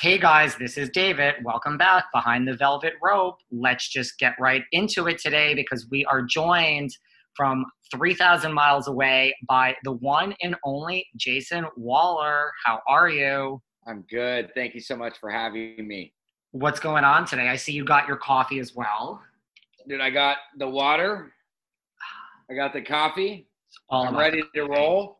Hey guys, this is David. Welcome back behind the velvet rope. Let's just get right into it today because we are joined from 3,000 miles away by the one and only Jason Wahler. How are you? I'm good. Thank you so much for having me. What's going on today? I see you got your coffee as well. Dude, I got the water. I got the coffee. All I'm ready to roll.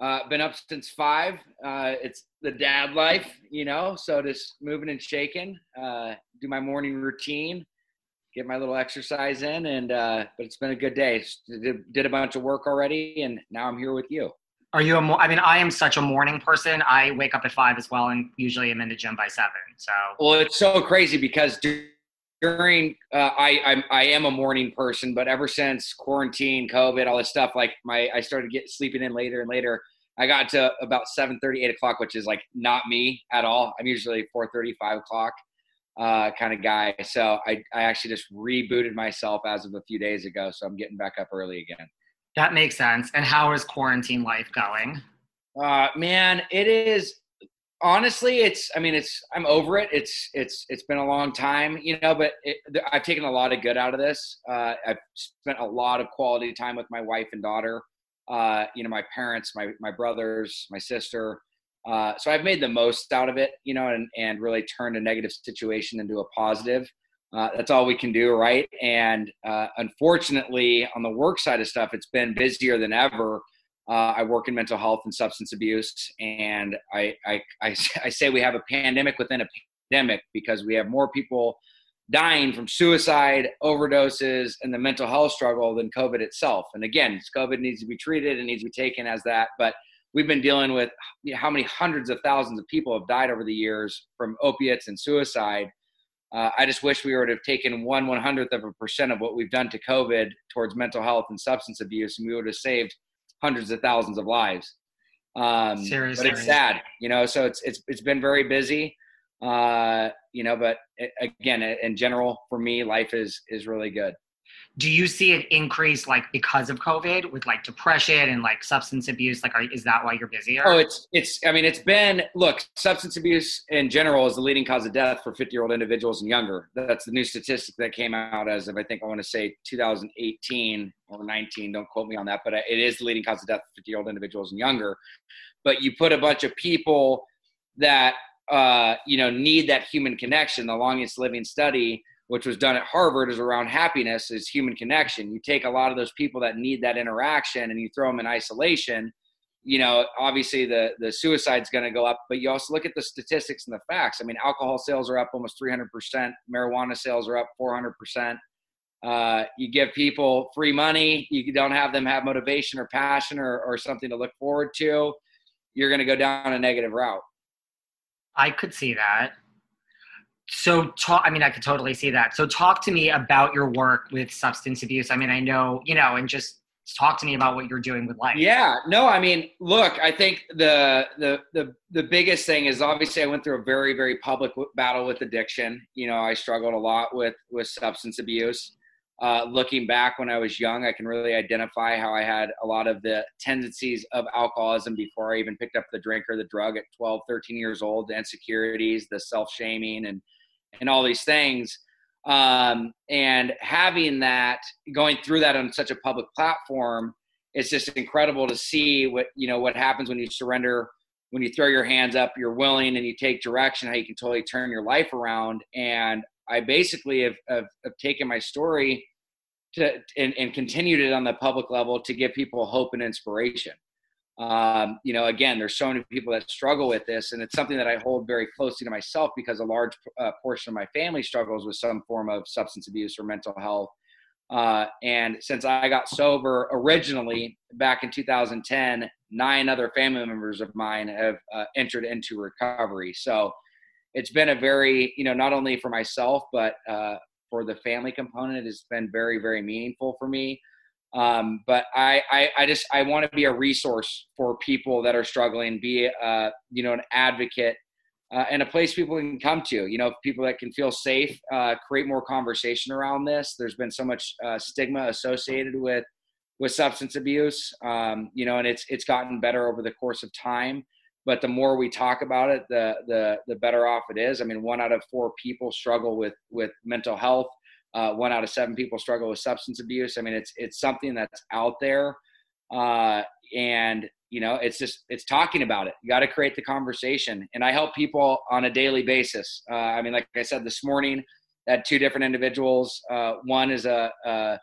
Uh, been up since five. Uh, it's the dad life, you know. So just moving and shaking. Uh, do my morning routine, get my little exercise in, and uh, but it's been a good day. Did, did a bunch of work already, and now I'm here with you. Are you a mo- I mean, I am such a morning person. I wake up at five as well, and usually I'm in the gym by seven. So Well, it's so crazy because during uh, I I'm, I am a morning person, but ever since quarantine, COVID, all this stuff, like my I started get sleeping in later and later. I got to about 7 8 o'clock, which is like not me at all. I'm usually 4 5 o'clock uh, kind of guy. So I, I actually just rebooted myself as of a few days ago. So I'm getting back up early again. that makes sense. And how is quarantine life going? Uh, man, it is honestly, it's, I mean, it's, I'm over it. It's, it's, it's been a long time, you know, but it, I've taken a lot of good out of this. Uh, I've spent a lot of quality time with my wife and daughter, uh, you know, my parents, my, my brothers, my sister. Uh, so I've made the most out of it, you know, and, and really turned a negative situation into a positive. Uh, that's all we can do, right? And uh, unfortunately, on the work side of stuff, it's been busier than ever. Uh, I work in mental health and substance abuse, and I, I, I, I say we have a pandemic within a pandemic because we have more people dying from suicide, overdoses, and the mental health struggle than COVID itself. And again, COVID needs to be treated and needs to be taken as that. But we've been dealing with you know, how many hundreds of thousands of people have died over the years from opiates and suicide. Uh, I just wish we would have taken one one hundredth of a percent of what we've done to COVID towards mental health and substance abuse, and we would have saved hundreds of thousands of lives. Um, Seriously. but it's sad, you know. So it's it's it's been very busy, uh, you know. But it, again, in general, for me, life is is really good. Do you see an increase like because of COVID with like depression and like substance abuse? Like, are, is that why you're busier? Oh, it's it's. I mean, it's been look. Substance abuse in general is the leading cause of death for 50 year old individuals and younger. That's the new statistic that came out as of I think I want to say 2018 or 19. Don't quote me on that, but it is the leading cause of death for 50 year old individuals and younger. But you put a bunch of people that uh, you know need that human connection. The longest living study which was done at Harvard, is around happiness is human connection. You take a lot of those people that need that interaction and you throw them in isolation. You know, obviously the the suicide's going to go up, but you also look at the statistics and the facts. I mean, alcohol sales are up almost 300 percent. Marijuana sales are up 400 percent. Uh, you give people free money, you don't have them have motivation or passion or, or something to look forward to. You're going to go down a negative route. I could see that. So talk I mean I could totally see that. So talk to me about your work with substance abuse. I mean I know, you know, and just talk to me about what you're doing with life. Yeah, no, I mean, look, I think the the the the biggest thing is obviously I went through a very very public battle with addiction. You know, I struggled a lot with with substance abuse. Uh, looking back when I was young, I can really identify how I had a lot of the tendencies of alcoholism before I even picked up the drink or the drug at 12, 13 years old, the insecurities, the self shaming, and and all these things. Um, and having that, going through that on such a public platform, it's just incredible to see what you know what happens when you surrender when you throw your hands up you're willing and you take direction how you can totally turn your life around and i basically have, have, have taken my story to and, and continued it on the public level to give people hope and inspiration um, you know again there's so many people that struggle with this and it's something that i hold very closely to myself because a large uh, portion of my family struggles with some form of substance abuse or mental health uh, and since I got sober originally back in 2010, nine other family members of mine have uh, entered into recovery. So it's been a very, you know, not only for myself, but uh, for the family component, it's been very, very meaningful for me. Um, but I, I, I, just, I want to be a resource for people that are struggling, be, uh, you know, an advocate uh, and a place people can come to. You know, people that can feel safe, uh, create more conversation around this. There's been so much uh, stigma associated with with substance abuse, um, you know, and it's it's gotten better over the course of time. But the more we talk about it, the the the better off it is. I mean, one out of four people struggle with with mental health. Uh, one out of seven people struggle with substance abuse. I mean, it's it's something that's out there, uh, and you know it's just it's talking about it you got to create the conversation and i help people on a daily basis uh, i mean like i said this morning had two different individuals uh, one is a, a,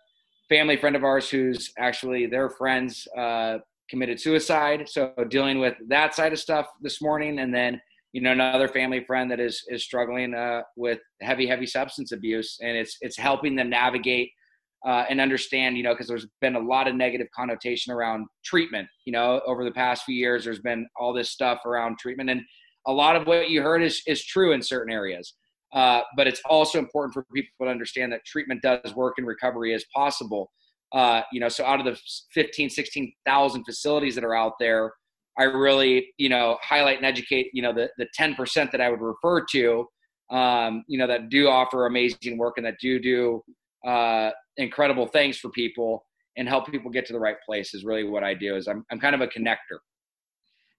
family friend of ours who's actually their friends uh, committed suicide so dealing with that side of stuff this morning and then you know another family friend that is is struggling uh, with heavy heavy substance abuse and it's it's helping them navigate uh, and understand, you know, because there's been a lot of negative connotation around treatment. You know, over the past few years, there's been all this stuff around treatment, and a lot of what you heard is is true in certain areas. Uh, but it's also important for people to understand that treatment does work and recovery is possible. Uh, you know, so out of the 15, 16,000 facilities that are out there, I really, you know, highlight and educate, you know, the, the 10% that I would refer to, um, you know, that do offer amazing work and that do do, uh, incredible things for people and help people get to the right place is really what I do is I'm, I'm kind of a connector.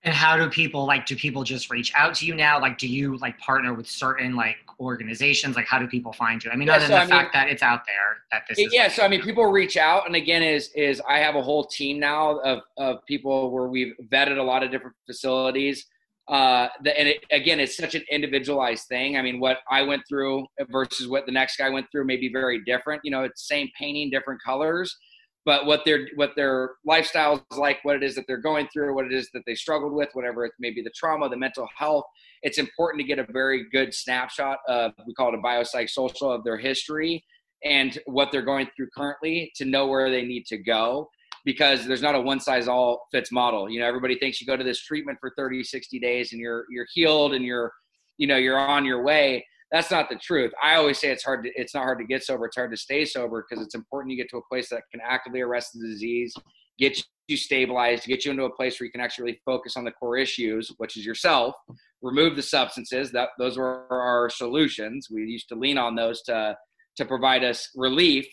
And how do people like do people just reach out to you now? Like do you like partner with certain like organizations? Like how do people find you? I mean, yeah, other so, than the I fact mean, that it's out there that this is Yeah, so I mean people reach out and again is is I have a whole team now of of people where we've vetted a lot of different facilities uh, the, and it, again, it's such an individualized thing. I mean, what I went through versus what the next guy went through may be very different. You know, it's same painting, different colors, but what their what their lifestyle is like, what it is that they're going through, what it is that they struggled with, whatever it may be, the trauma, the mental health. It's important to get a very good snapshot of we call it a biopsychosocial of their history and what they're going through currently to know where they need to go because there's not a one size all fits model. You know, everybody thinks you go to this treatment for 30, 60 days and you're you're healed and you're you know, you're on your way. That's not the truth. I always say it's hard to it's not hard to get sober, it's hard to stay sober because it's important you get to a place that can actively arrest the disease, get you stabilized, get you into a place where you can actually focus on the core issues, which is yourself, remove the substances. That those were our solutions. We used to lean on those to to provide us relief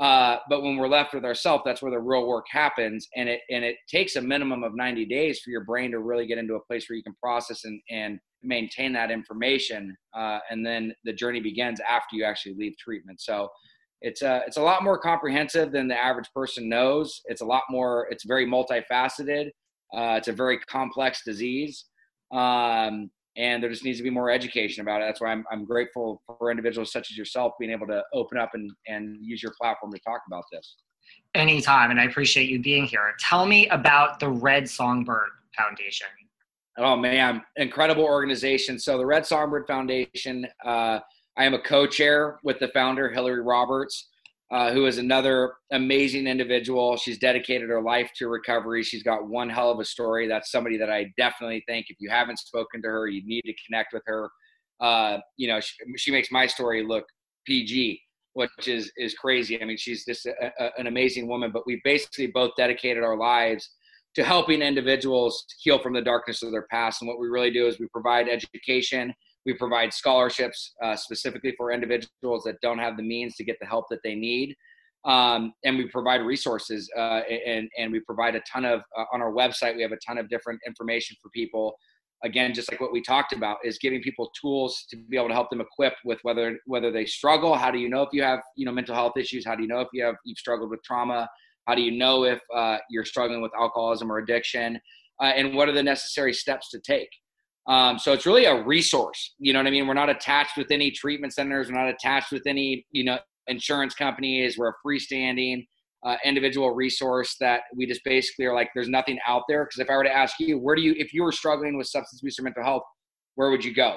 uh, but when we're left with ourselves, that's where the real work happens, and it and it takes a minimum of 90 days for your brain to really get into a place where you can process and and maintain that information, uh, and then the journey begins after you actually leave treatment. So it's a it's a lot more comprehensive than the average person knows. It's a lot more. It's very multifaceted. Uh, it's a very complex disease. Um, and there just needs to be more education about it. That's why I'm, I'm grateful for individuals such as yourself being able to open up and, and use your platform to talk about this. Anytime, and I appreciate you being here. Tell me about the Red Songbird Foundation. Oh man, incredible organization. So the Red Songbird Foundation, uh, I am a co-chair with the founder Hillary Roberts uh, who is another amazing individual. She's dedicated her life to recovery. She's got one hell of a story. That's somebody that I definitely think if you haven't spoken to her, you need to connect with her. Uh, you know, she, she, makes my story look PG, which is is crazy. I mean, she's just a, a, an amazing woman. But we basically both dedicated our lives to helping individuals heal from the darkness of their past. And what we really do is we provide education we provide scholarships uh, specifically for individuals that don't have the means to get the help that they need. Um, and we provide resources uh, and, and we provide a ton of, uh, on our website, we have a ton of different information for people. Again, just like what we talked about, is giving people tools to be able to help them equip with whether whether they struggle. How do you know if you have you know mental health issues? How do you know if you have you've struggled with trauma? How do you know if uh, you're struggling with alcoholism or addiction? Uh, and what are the necessary steps to take? Um, so it's really a resource. You know what I mean? We're not attached with any treatment centers. We're not attached with any, you know, insurance companies. We're a freestanding uh, individual resource that we just basically are like, there's nothing out there. Because if I were to ask you, where do you, if you were struggling with substance abuse or mental health, where would you go?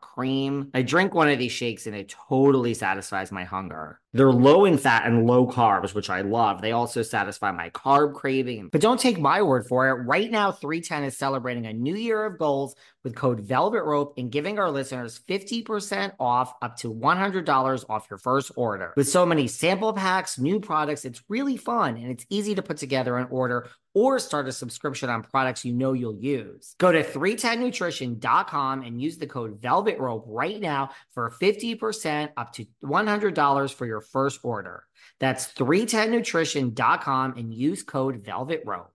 cream. I drink one of these shakes, and it totally satisfies my hunger. They're low in fat and low carbs, which I love. They also satisfy my carb craving. But don't take my word for it. Right now, 310 is celebrating a new year of goals with code Velvet Rope and giving our listeners 50% off up to $100 off your first order. With so many sample packs, new products, it's really fun and it's easy to put together an order or start a subscription on products you know you'll use. Go to 310nutrition.com and use the code Velvet Rope right now for 50% up to $100 for your first order. That's 310nutrition.com and use code Velvet Rope.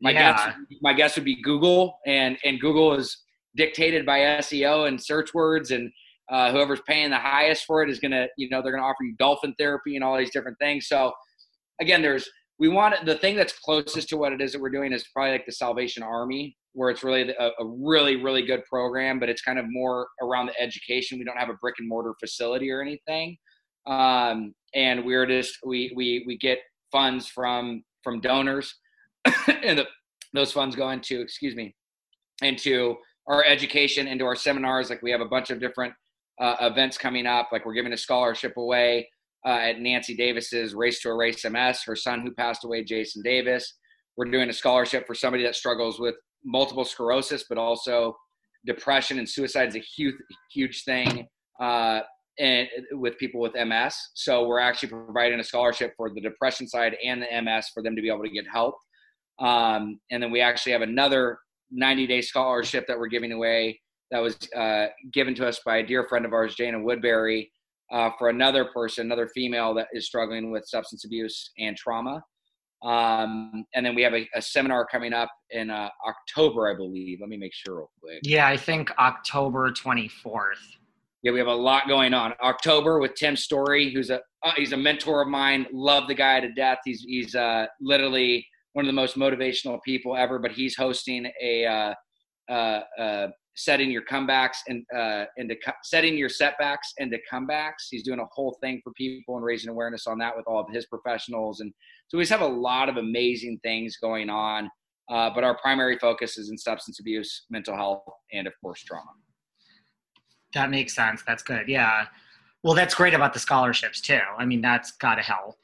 My yeah. guess, my guess would be Google, and and Google is dictated by SEO and search words, and uh, whoever's paying the highest for it is gonna, you know, they're gonna offer you dolphin therapy and all these different things. So, again, there's we want the thing that's closest to what it is that we're doing is probably like the Salvation Army, where it's really a, a, really really good program, but it's kind of more around the education. We don't have a brick and mortar facility or anything, um, and we're just we we we get funds from from donors, and the, those funds go into excuse me into our education, into our seminars. Like we have a bunch of different uh, events coming up. Like we're giving a scholarship away uh, at Nancy Davis's Race to Erase MS, her son who passed away, Jason Davis. We're doing a scholarship for somebody that struggles with multiple sclerosis, but also depression and suicide is a huge, huge thing. Uh, and with people with MS. So we're actually providing a scholarship for the depression side and the MS for them to be able to get help. Um, and then we actually have another 90 day scholarship that we're giving away that was uh, given to us by a dear friend of ours, Jana Woodbury, uh, for another person, another female that is struggling with substance abuse and trauma. Um, and then we have a, a, seminar coming up in uh, October, I believe. Let me make sure real quick. Yeah, I think October 24th. Yeah, we have a lot going on. October with Tim Storey, who's a uh, he's a mentor of mine. Love the guy to death. He's he's uh, literally one of the most motivational people ever. But he's hosting a uh, uh, uh setting your comebacks and uh, into co- setting your setbacks into comebacks. He's doing a whole thing for people and raising awareness on that with all of his professionals. And so we just have a lot of amazing things going on. Uh, but our primary focus is in substance abuse, mental health, and of course trauma. That makes sense. That's good. Yeah. Well, that's great about the scholarships too. I mean, that's got to help.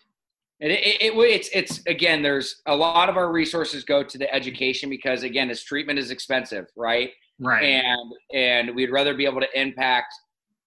It, it, it, it's it's again. There's a lot of our resources go to the education because again, as treatment is expensive, right? Right. And and we'd rather be able to impact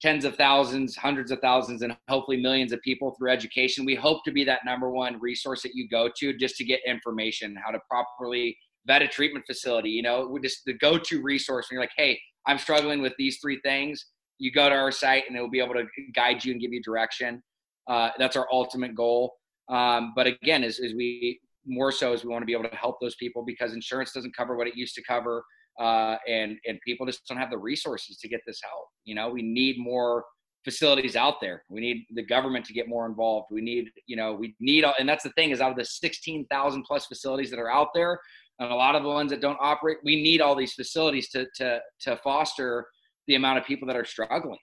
tens of thousands, hundreds of thousands, and hopefully millions of people through education. We hope to be that number one resource that you go to just to get information, how to properly vet a treatment facility. You know, we just the go-to resource when you're like, hey, I'm struggling with these three things. You go to our site and it will be able to guide you and give you direction. Uh, that's our ultimate goal. Um, but again, as, as we more so as we want to be able to help those people because insurance doesn't cover what it used to cover uh, and and people just don't have the resources to get this help. You know, we need more facilities out there. We need the government to get more involved. We need, you know, we need, and that's the thing is out of the 16,000 plus facilities that are out there, and a lot of the ones that don't operate, we need all these facilities to to to foster the amount of people that are struggling.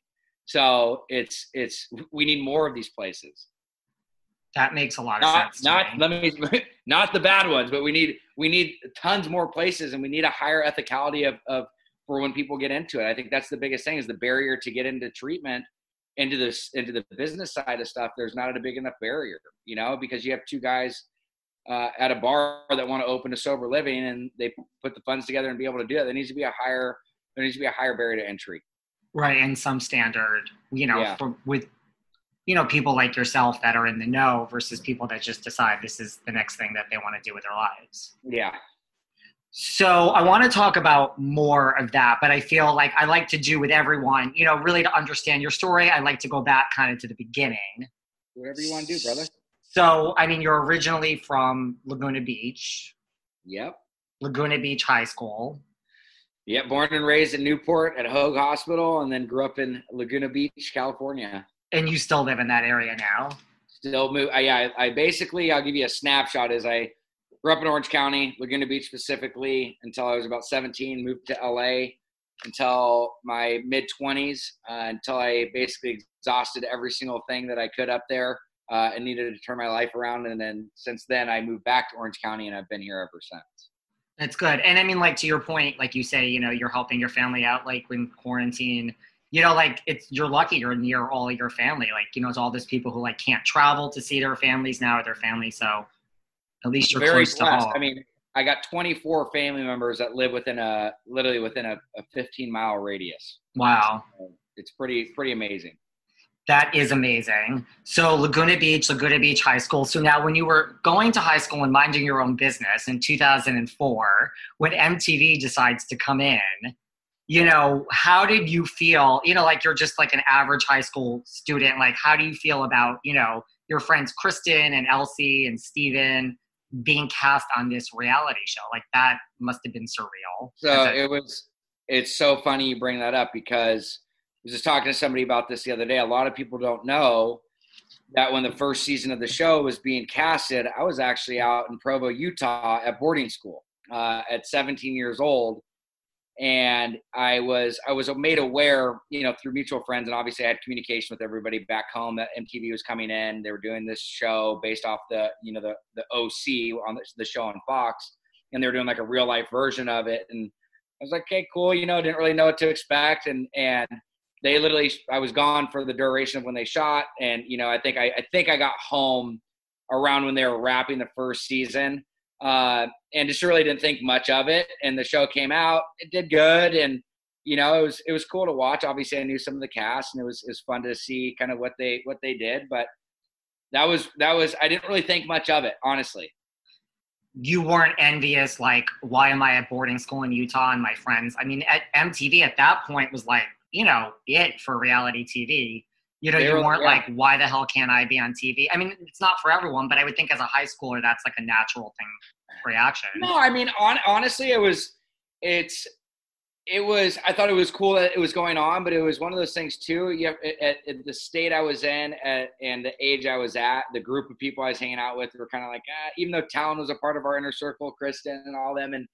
So it's it's we need more of these places. That makes a lot of not, sense. Not me. let me not the bad ones, but we need we need tons more places, and we need a higher ethicality of of for when people get into it. I think that's the biggest thing is the barrier to get into treatment into this into the business side of stuff. There's not a big enough barrier, you know, because you have two guys uh, at a bar that want to open a sober living and they put the funds together and be able to do it. There needs to be a higher there needs to be a higher barrier to entry. Right, and some standard, you know, yeah. for, with you know people like yourself that are in the know versus people that just decide this is the next thing that they want to do with their lives Yeah. so i want to talk about more of that but i feel like i like to do with everyone you know really to understand your story i like to go back kind of to the beginning Whatever you want to do, brother. so i mean you're originally from laguna beach Yep. laguna beach high school Yeah, born and raised in Newport at Hoag Hospital, and then grew up in Laguna Beach, California. And you still live in that area now Still move. I, yeah, I, I basically I'll give you a snapshot. As I grew up in Orange County, Laguna Beach specifically, until I was about 17. Moved to LA until my mid 20s, uh, until I basically exhausted every single thing that I could up there uh, and needed to turn my life around. And then since then, I moved back to Orange County, and I've been here ever since. That's good. And I mean, like to your point, like you say, you know, you're helping your family out, like when quarantine, you know, like it's you're lucky you're near all your family. Like, you know, it's all these people who like can't travel to see their families now or their family. So at least you're very close to blessed. home. I mean, I got 24 family members that live within a literally within a, a 15 mile radius. wow. It's pretty pretty amazing. That is amazing. So Laguna Beach, Laguna Beach High School. So now when you were going to high school and minding your own business in 2004, when MTV decides to come in, you know, how did you feel? You know, like you're just like an average high school student. Like, how do you feel about, you know, your friends Kristin and LC and Stephen being cast on this reality show? Like that must have been surreal. So a- it was. It's so funny you bring that up because I was just talking to somebody about this the other day. A lot of people don't know that when the first season of the show was being casted, I was actually out in Provo, Utah, at boarding school uh, at 17 years old, and I was I was made aware, you know, through mutual friends, and obviously I had communication with everybody back home that MTV was coming in. They were doing this show based off the you know the the OC on the, the show on Fox, and they were doing like a real life version of it, and I was like, okay, cool, you know, didn't really know what to expect, and and they literally I was gone for the duration of when they shot, and you know, I think I, I think I got home around when they were wrapping the first season, uh, and just really didn't think much of it. And the show came out, it did good, and you know, it was it was cool to watch. Obviously, I knew some of the cast, and it was it was fun to see kind of what they what they did, but that was that was I didn't really think much of it, honestly. you weren't envious like why am i at boarding school in utah and my friends i mean at mtv at that point was like you know it for reality tv you know you were- weren't yeah. like why the hell can't i be on tv i mean it's not for everyone but i would think as a high schooler that's like a natural thing reaction No, I mean, on, honestly, it was, it's, it was. I thought it was cool that it was going on, but it was one of those things too. You have, at, at the state I was in at, and the age I was at, the group of people I was hanging out with were kind of like, ah, even though Talan was a part of our inner circle, Kristin and all them, and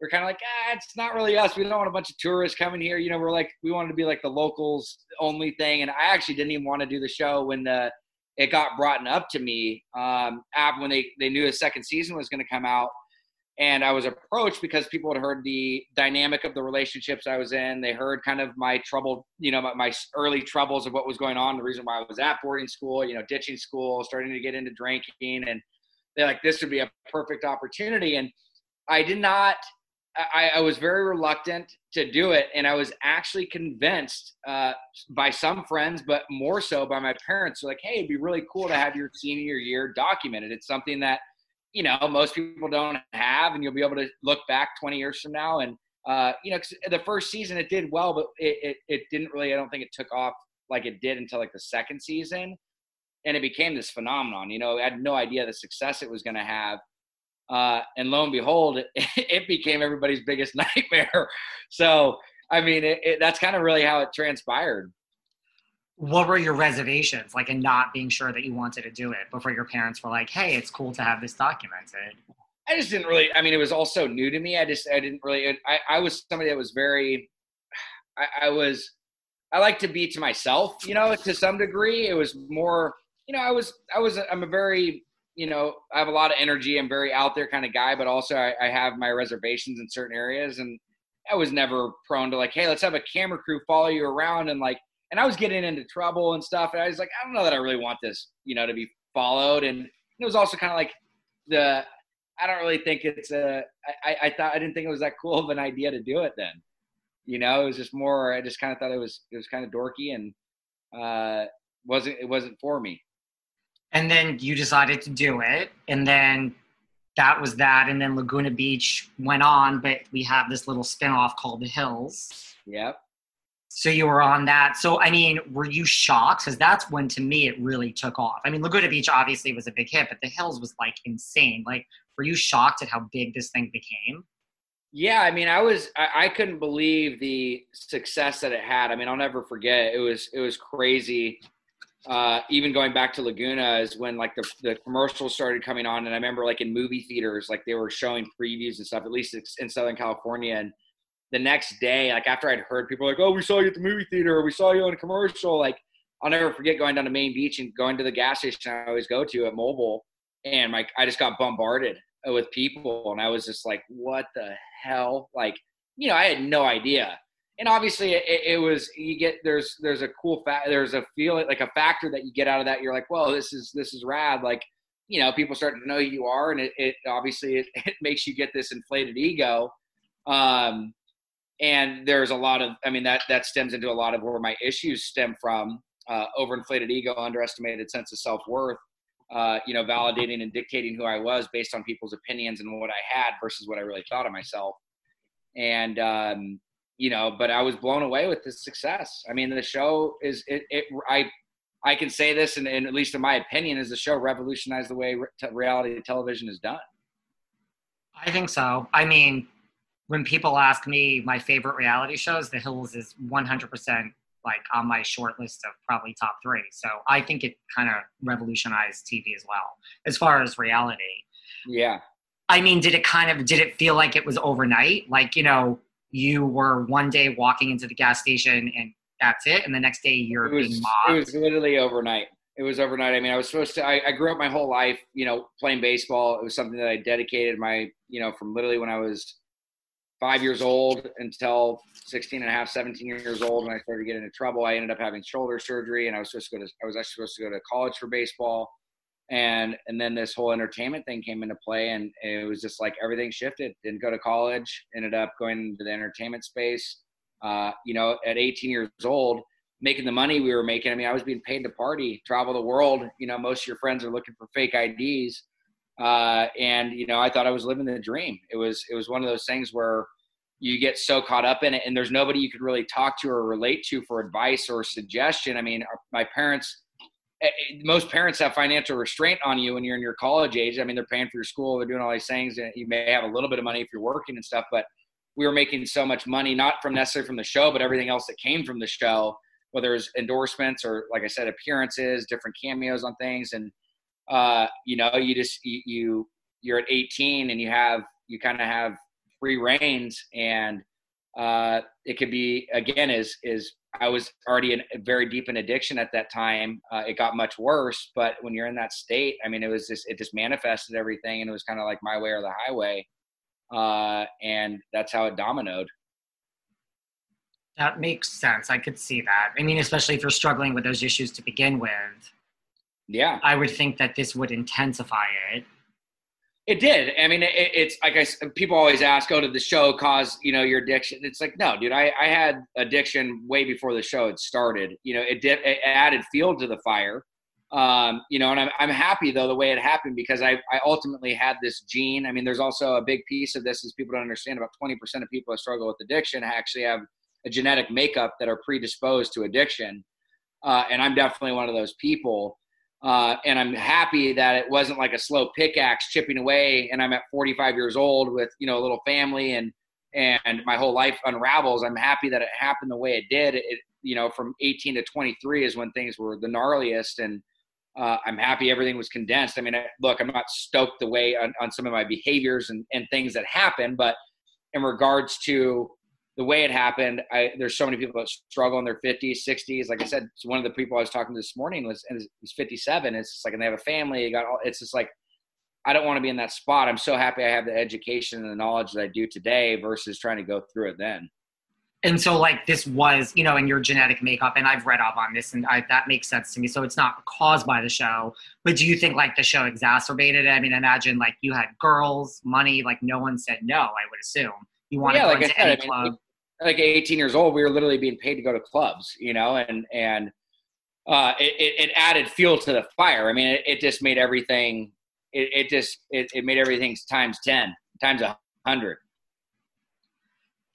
we're kind of like, ah, it's not really us. We don't want a bunch of tourists coming here. You know, we're like, we wanted to be like the locals only thing. And I actually didn't even want to do the show when the it got brought up to me um, after when they they knew a second season was going to come out and I was approached because people had heard the dynamic of the relationships I was in. They heard kind of my trouble, you know, my, my early troubles of what was going on, the reason why I was at boarding school, you know, ditching school, starting to get into drinking, and they're like, this would be a perfect opportunity. And I did not. I, I was very reluctant to do it, and I was actually convinced uh, by some friends, but more so by my parents. Like, "Hey, it'd be really cool to have your senior year documented. It's something that you know most people don't have and you'll be able to look back 20 years from now and uh, you know the first season it did well but it, it, it didn't really i don't think it took off like it did until like the second season and it became this phenomenon you know i had no idea the success it was going to have uh, and lo and behold it, it became everybody's biggest nightmare so i mean it, it, that's kind of really how it transpired what were your reservations like in not being sure that you wanted to do it before your parents were like hey it's cool to have this documented I just didn't really. I mean, it was all so new to me. I just I didn't really. I I was somebody that was very. I, I was. I like to be to myself, you know, to some degree. It was more, you know, I was I was I'm a very you know I have a lot of energy. I'm very out there kind of guy, but also I, I have my reservations in certain areas, and I was never prone to like, hey, let's have a camera crew follow you around and like. And I was getting into trouble and stuff, and I was like, I don't know that I really want this, you know, to be followed. And it was also kind of like the I don't really think it's a. I, I thought I didn't think it was that cool of an idea to do it then. You know, it was just more. I just kind of thought it was it was kind of dorky and uh, wasn't it wasn't for me. And then you decided to do it, and then that was that. And then Laguna Beach went on, but we have this little spinoff called The Hills. Yep. So you were on that. So I mean, were you shocked? Because that's when to me it really took off. I mean, Laguna Beach obviously was a big hit, but The Hills was like insane. Like, were you shocked at how big this thing became? Yeah, I mean, I was I, I couldn't believe the success that it had. I mean, I'll never forget. It was it was crazy. Uh, even going back to Laguna is when like the, the commercials started coming on, and I remember like in movie theaters, like they were showing previews and stuff. At least in Southern California, and the next day, like after I'd heard people like, "Oh, we saw you at the movie theater," "We saw you on a commercial," like I'll never forget going down to Main Beach and going to the gas station I always go to at Mobil, and like I just got bombarded with people, and I was just like, "What the hell?" Like, you know, I had no idea. And obviously, it, it was you get there's there's a cool fact there's a feeling like a factor that you get out of that. You're like, "Well, this is this is rad." Like, you know, people start to know who you are, and it, it obviously it, it makes you get this inflated ego. Um, and there's a lot of i mean that that stems into a lot of where my issues stem from uh, overinflated ego underestimated sense of self-worth uh, you know validating and dictating who i was based on people's opinions and what i had versus what i really thought of myself and um, you know but i was blown away with the success i mean the show is it, it i i can say this and, and, at least in my opinion is the show revolutionized the way re- reality television is done i think so i mean when people ask me my favorite reality shows, The Hills is 100% like on my short list of probably top three. So I think it kind of revolutionized TV as well, as far as reality. Yeah. I mean, did it kind of, did it feel like it was overnight? Like, you know, you were one day walking into the gas station and that's it. And the next day you're was, being mobbed. It was literally overnight. It was overnight. I mean, I was supposed to, I, I grew up my whole life, you know, playing baseball. It was something that I dedicated my, you know, from literally when I was five years old until 16 and a half, 17 years old. When I started getting into trouble, I ended up having shoulder surgery and I was supposed to go to, I was actually supposed to go to college for baseball. And, and then this whole entertainment thing came into play and it was just like everything shifted. Didn't go to college, ended up going into the entertainment space. Uh, you know, at 18 years old, making the money we were making. I mean, I was being paid to party, travel the world. You know, most of your friends are looking for fake IDs uh, and you know I thought I was living the dream. It was it was one of those things where you get so caught up in it, and there's nobody you could really talk to or relate to for advice or suggestion. I mean, my parents. Eh, eh, most parents have financial restraint on you when you're in your college age. I mean, they're paying for your school, they're doing all these things, and you may have a little bit of money if you're working and stuff. But we were making so much money, not from necessarily from the show, but everything else that came from the show, whether it's endorsements or, like I said, appearances, different cameos on things, and uh, you know, you just you, you you're at 18 and you have you kind of have free reigns and uh, it could be again is is I was already in very deep in addiction at that time. Uh, it got much worse, but when you're in that state, I mean, it was just it just manifested everything, and it was kind of like my way or the highway, uh, and that's how it dominoed. That makes sense. I could see that. I mean, especially if you're struggling with those issues to begin with. Yeah. I would think that this would intensify it. It did. I mean, it, it's like I people always ask, "Oh, did the show cause you know your addiction?" It's like, no, dude. I, I had addiction way before the show had started. You know, it did. It added fuel to the fire. Um, you know, and I'm I'm happy though the way it happened because I I ultimately had this gene. I mean, there's also a big piece of this is people don't understand about 20% of people that struggle with addiction actually have a genetic makeup that are predisposed to addiction, uh, and I'm definitely one of those people. Uh, and I'm happy that it wasn't like a slow pickaxe chipping away. And I'm at 45 years old with you know a little family and and my whole life unravels. I'm happy that it happened the way it did. It you know from 18 to 23 is when things were the gnarliest, and uh, I'm happy everything was condensed. I mean, I, look, I'm not stoked the way on, on some of my behaviors and, and things that happen, but in regards to the way it happened, I, there's so many people that struggle in their 50s, 60s. Like I said, one of the people I was talking to this morning was was 57. It's just like, and they have a family. got all. It's just like, I don't want to be in that spot. I'm so happy I have the education and the knowledge that I do today versus trying to go through it then. And so, like, this was, you know, in your genetic makeup, and I've read up on this, and I, that makes sense to me. So it's not caused by the show, but do you think like the show exacerbated it? I mean, imagine like you had girls, money, like no one said no. I would assume you want yeah, to go like into said, any I mean, club like 18 years old, we were literally being paid to go to clubs, you know, and and uh, it, it, added fuel to the fire. I mean, it, it just made everything. It, it just it, it made everything times ten, times a hundred.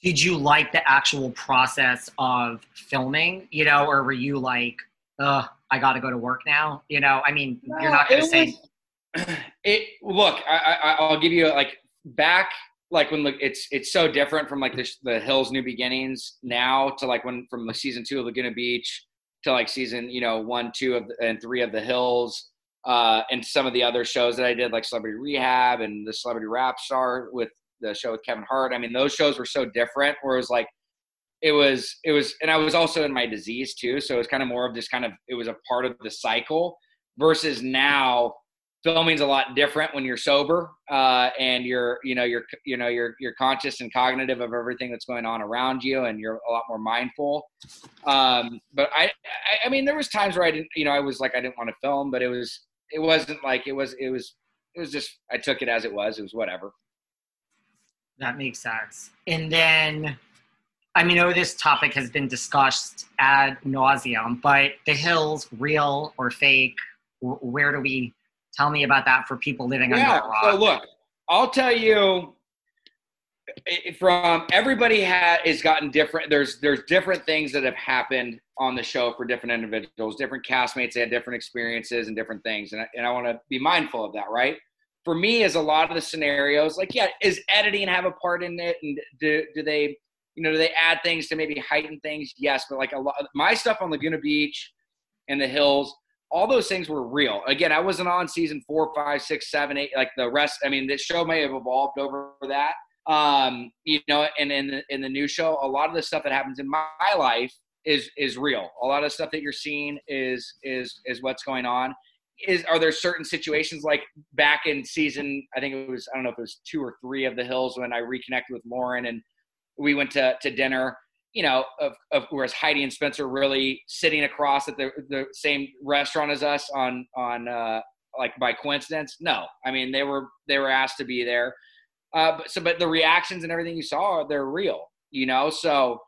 Did you like the actual process of filming? You know, or were you like, "Ugh, I got to go to work now"? You know, I mean, no, you're not going to say. Was, it look, I, I, I'll give you like back like when it's it's so different from like the, the hills new beginnings now to like when from the season two of laguna beach to like season you know one two of the, and three of the hills uh and some of the other shows that i did like celebrity rehab and the celebrity rap star with the show with kevin hart. I mean those shows were so different where it was like it was it was and i was also in my disease too so it was kind of more of this kind of it was a part of the cycle versus now filming's a lot different when you're sober uh, and you're you know you're you know you're you're conscious and cognitive of everything that's going on around you and you're a lot more mindful um, but I, I, I mean there was times where i didn't you know i was like i didn't want to film but it was it wasn't like it was it was it was just i took it as it was it was whatever that makes sense and then I mean, oh this topic has been discussed ad nauseum, but the hills, real or fake? Where do we Tell me about that for people living yeah, under a rock. So look, I'll tell you from everybody has gotten different there's there's different things that have happened on the show for different individuals different castmates they had different experiences and different things and I, and I want to be mindful of that right for me is a lot of the scenarios like yeah is editing have a part in it and do, do they you know do they add things to maybe heighten things yes but like a lot my stuff on laguna beach and the hills all those things were real. Again, I wasn't on season four, five, six, seven, eight. Like the rest, I mean, this show may have evolved over that. Um, you know, and in the, in the new show, a lot of the stuff that happens in my life is is real. A lot of stuff that you're seeing is is is what's going on. Is are there certain situations like back in season? I think it was I don't know if it was two or three of the Hills when I reconnected with Lauren and we went to to dinner you know, of, of whereas Heidi and Spencer really sitting across at the the same restaurant as us on on uh, like by coincidence. No, I mean they were they were asked to be there. Uh, but so but the reactions and everything you saw they're real, you know. So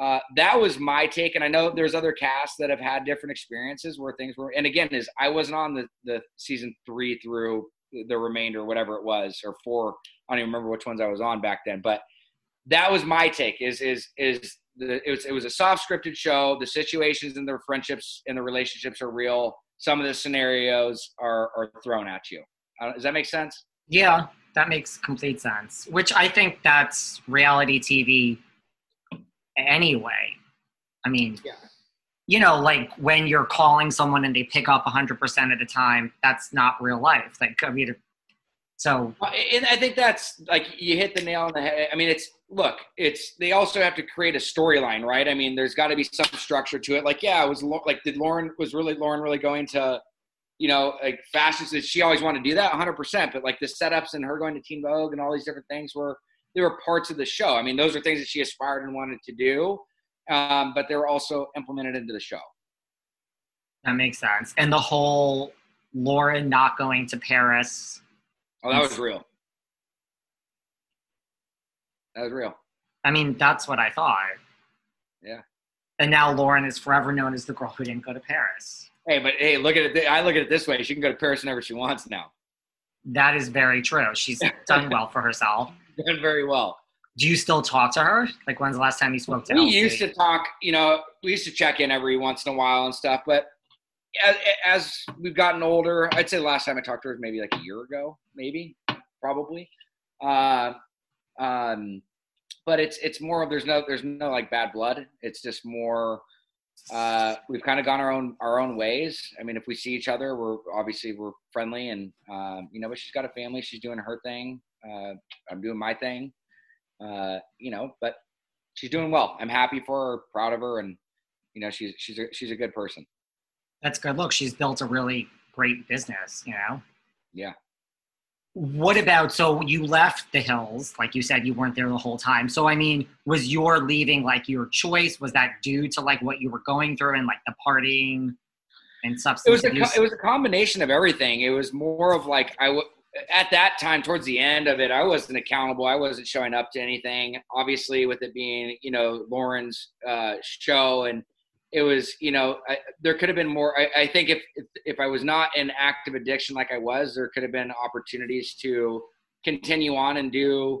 uh, that was my take, and I know there's other casts that have had different experiences where things were. And again, is I wasn't on the the season three through the remainder, whatever it was, or four. I don't even remember which ones I was on back then, but that was my take. Is is is the, it was it was a soft scripted show. The situations and the friendships and the relationships are real. Some of the scenarios are are thrown at you. Uh, does that make sense? Yeah, that makes complete sense. Which I think that's reality TV anyway. I mean, yeah. you know, like when you're calling someone and they pick up 100% of the time, that's not real life. Like, I mean, so. And I think that's like you hit the nail on the head. I mean, it's look, it's they also have to create a storyline, right? I mean, there's got to be some structure to it. Like, yeah, it was like, did Lauren was really Lauren really going to, you know, like fashion? Did she always want to do that? 100. percent But like the setups and her going to Teen Vogue and all these different things were they were parts of the show. I mean, those are things that she aspired and wanted to do, um, but they were also implemented into the show. That makes sense. And the whole Lauren not going to Paris. Oh, that was real. That was real. I mean, that's what I thought. Yeah. And now Lauren is forever known as the girl who didn't go to Paris. Hey, but hey, look at it. I look at it this way: she can go to Paris whenever she wants now. That is very true. She's done well for herself. Done very well. Do you still talk to her? Like, when's the last time you spoke to her? We used to talk. You know, we used to check in every once in a while and stuff. But as, as we've gotten older, I'd say the last time I talked to her was maybe like a year ago, maybe, probably. Uh, um, but it's it's more of there's no there's no like bad blood. It's just more uh, we've kind of gone our own our own ways. I mean, if we see each other, we're obviously we're friendly, and um, you know, but she's got a family. She's doing her thing. Uh, I'm doing my thing. Uh, you know, but she's doing well. I'm happy for her, proud of her, and you know, she's she's a, she's a good person. That's good. Look, she's built a really great business. You know. Yeah what about so you left the hills like you said you weren't there the whole time. So i mean was your leaving like your choice? Was that due to like what you were going through and like the partying and substance it was a, it was a combination of everything. It was more of like I w- at that time towards the end of it i wasn't accountable. I wasn't showing up to anything. Obviously with it being you know lauren's uh, show and it was you know I, there could have been more I, I think if, if, i was not in active addiction like i was there could have been opportunities to continue on and do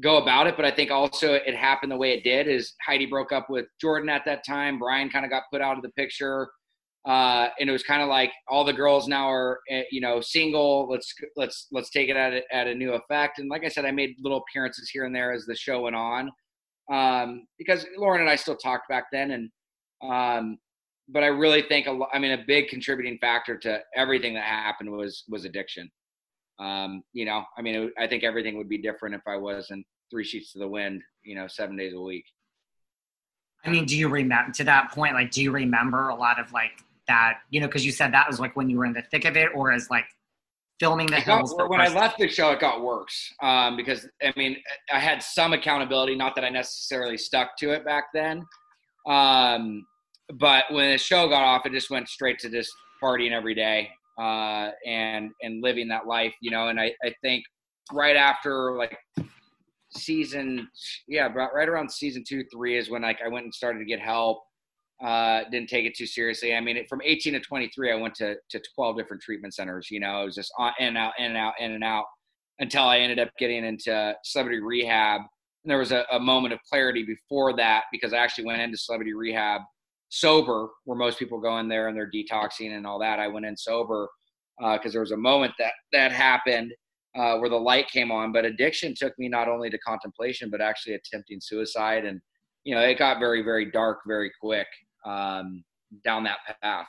go about it. But i think also it happened the way it did is heidi broke up with jordan at that time. Brian kind of got put out of the picture. Uh, and it was kind of like all the girls now are eh, you know single. Let's let's let's take it at a, at a new effect. And like i said i made little appearances here and there as the show went on. Um, because lauren and i still talked back then and um, but I really think a I mean, a big contributing factor to everything that happened was was addiction. Um, you know, I mean, it, I think everything would be different if I wasn't three sheets to the wind, you know, seven days a week. I mean, do you remember to that point? Like, do you remember a lot of like that? You know, because you said that was like when you were in the thick of it, or as like filming the hills. Got, when I left the show, it got worse um, because I mean, I had some accountability. Not that I necessarily stuck to it back then, um, but when the show got off, it just went straight to just partying every day uh, and and living that life, you know. And I, I think right after like season, yeah, about right around season two, three is when like I went and started to get help. Uh, didn't take it too seriously. I mean, from 18 to 23, I went to to 12 different treatment centers. You know, it was just on in and out, in and out, in and out, until I ended up getting into celebrity rehab there was a, a moment of clarity before that because I actually went into celebrity rehab sober, where most people go in there and they're detoxing and all that. I went in sober because uh, there was a moment that that happened uh, where the light came on. But addiction took me not only to contemplation, but actually attempting suicide, and you know it got very very dark very quick um, down that path.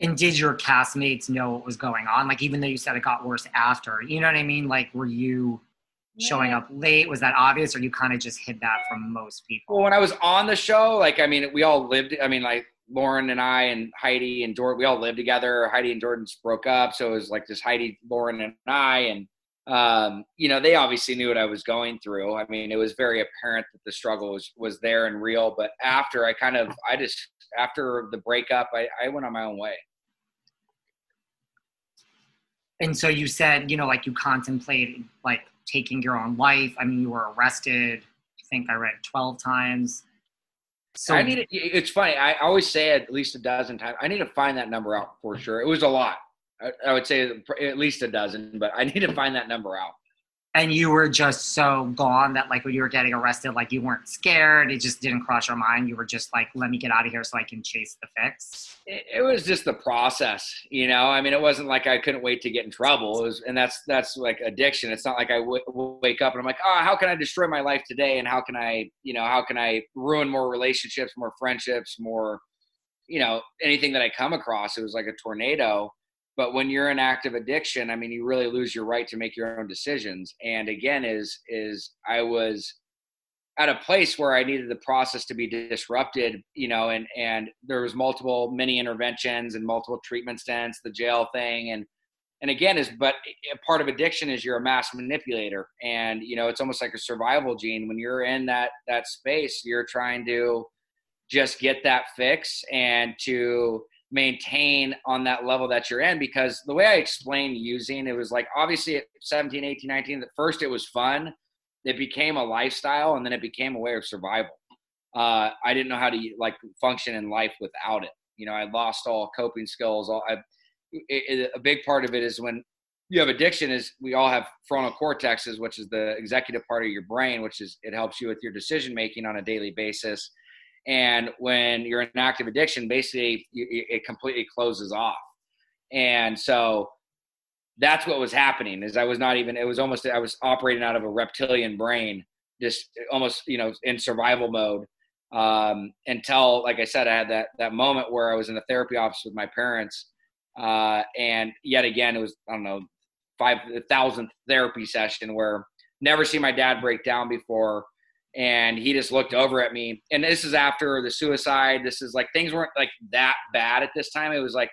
And did your castmates know what was going on? Like even though you said it got worse after, you know what I mean? Like were you showing up late? Was that obvious, or you kind of just hid that from most people? Well, when I was on the show, like I mean, we all lived. I mean, like Lauren and I and Heidi and Jordan, we all lived together. Heidi and Jordan broke up, so it was like just Heidi, Lauren, and I, and um, you know, they obviously knew what I was going through. I mean, it was very apparent that the struggle was was there and real. But after I kind of, I just after the breakup, I, I went on my own way. And so you said, you know, like you contemplated like taking your own life. I mean, you were arrested. I think I read 12 times. So I need. It it's funny. I always say at least a dozen times. I need to find that number out for sure. It was a lot. I, I would say at least a dozen, but I need to find that number out and you were just so gone that like when you were getting arrested like you weren't scared. It just didn't cross your mind. You were just like let me get out of here so i can chase the fix. It, it was just the process you know? I mean it wasn't like i couldn't wait to get in trouble. It was and that's that's like addiction. It's not like I w- wake up and i'm like oh how can i destroy my life today? And how can i you know how can i ruin more relationships more friendships more you know anything that i come across? It was like a tornado but when you're in active addiction i mean you really lose your right to make your own decisions. And again is is i was at a place where i needed the process to be disrupted you know and and there was multiple mini interventions and multiple treatment stints the jail thing. And and again is but part of addiction is you're a mass manipulator. And you know it's almost like a survival gene. When you're in that that space you're trying to just get that fix and to maintain on that level that you're in because the way I explained using it was like obviously at 17, 18, 19, at first it was fun. It became a lifestyle and then it became a way of survival. Uh, I didn't know how to like function in life without it. You know, I lost all coping skills. All I, it, it, a big part of it is when you have addiction is we all have frontal cortexes, which is the executive part of your brain, which is it helps you with your decision making on a daily basis and when you're in active addiction, basically it completely closes off. And so that's what was happening is I was not even, it was almost, I was operating out of a reptilian brain, just almost, you know, in survival mode. Um, until, like I said, I had that, that moment where I was in the therapy office with my parents. Uh, and yet again, it was, I don't know, five thousandth therapy session where never seen my dad break down before and he just looked over at me. And this is after the suicide. This is like things weren't like that bad at this time. It was like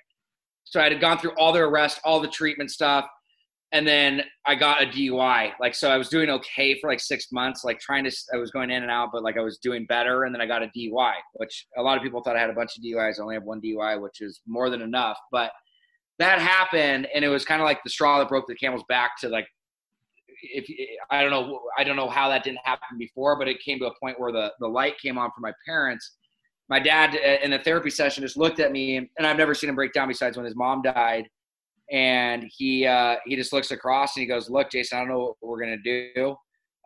so i had gone through all the arrest all the treatment stuff and then i got a dui like so i was doing okay for like six months like trying to i was going in and out but like i was doing better and then i got a dui which a lot of people thought i had a bunch of duis i only have one dui which is more than enough. But that happened and it was kind of like the straw that broke the camel's back to like if I don't know, I don't know how that didn't happen before, but it came to a point where the the light came on for my parents, my dad uh, in the therapy session just looked at me, and I've never seen him break down besides when his mom died. And he uh, he just looks across and he goes, "Look, Jason, I don't know what we're gonna do.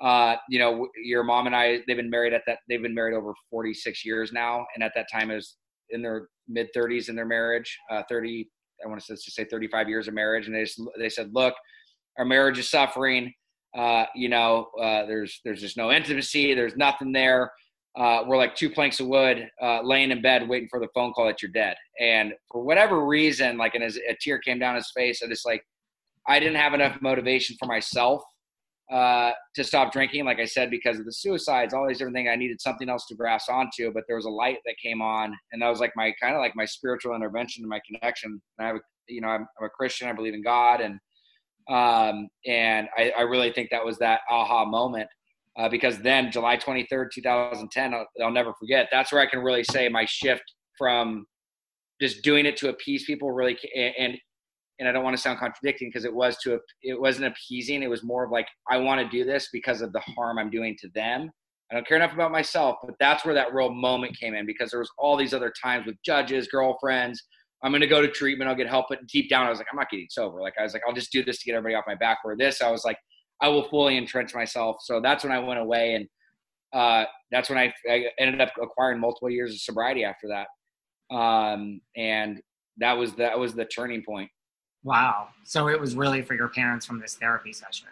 Uh, you know, your mom and I, they've been married at that. They've been married over 46 years now, and at that time, it was in their mid 30s in their marriage. Uh, 30, I want to just say 35 years of marriage, and they just they said, "Look, our marriage is suffering. Uh, you know, uh, there's there's just no intimacy. There's nothing there." uh, we're like two planks of wood uh, laying in bed waiting for the phone call that you're dead. And for whatever reason, like, and as a tear came down his face, I just like, I didn't have enough motivation for myself uh, to stop drinking. Like I said, because of the suicides, all these different things, I needed something else to grasp onto. But there was a light that came on, and that was like my kind of like my spiritual intervention and my connection. And I have, you know, I'm, I'm a Christian. I believe in God, and um, and I, I really think that was that aha moment uh, because then July 23rd, 2010, I'll, I'll, never forget. That's where I can really say my shift from just doing it to appease people really, and and I don't want to sound contradicting because it was to it wasn't appeasing. It was more of like I want to do this because of the harm I'm doing to them. I don't care enough about myself, but that's where that real moment came in because there was all these other times with judges, girlfriends. I'm going to go to treatment. I'll get help. But deep down, I was like, I'm not getting sober. Like I was like, I'll just do this to get everybody off my back. Where this, I was like, I will fully entrench myself. So that's when I went away, and uh, that's when I, I, ended up acquiring multiple years of sobriety after that. Um, and that was that was the turning point. Wow! So it was really for your parents from this therapy session.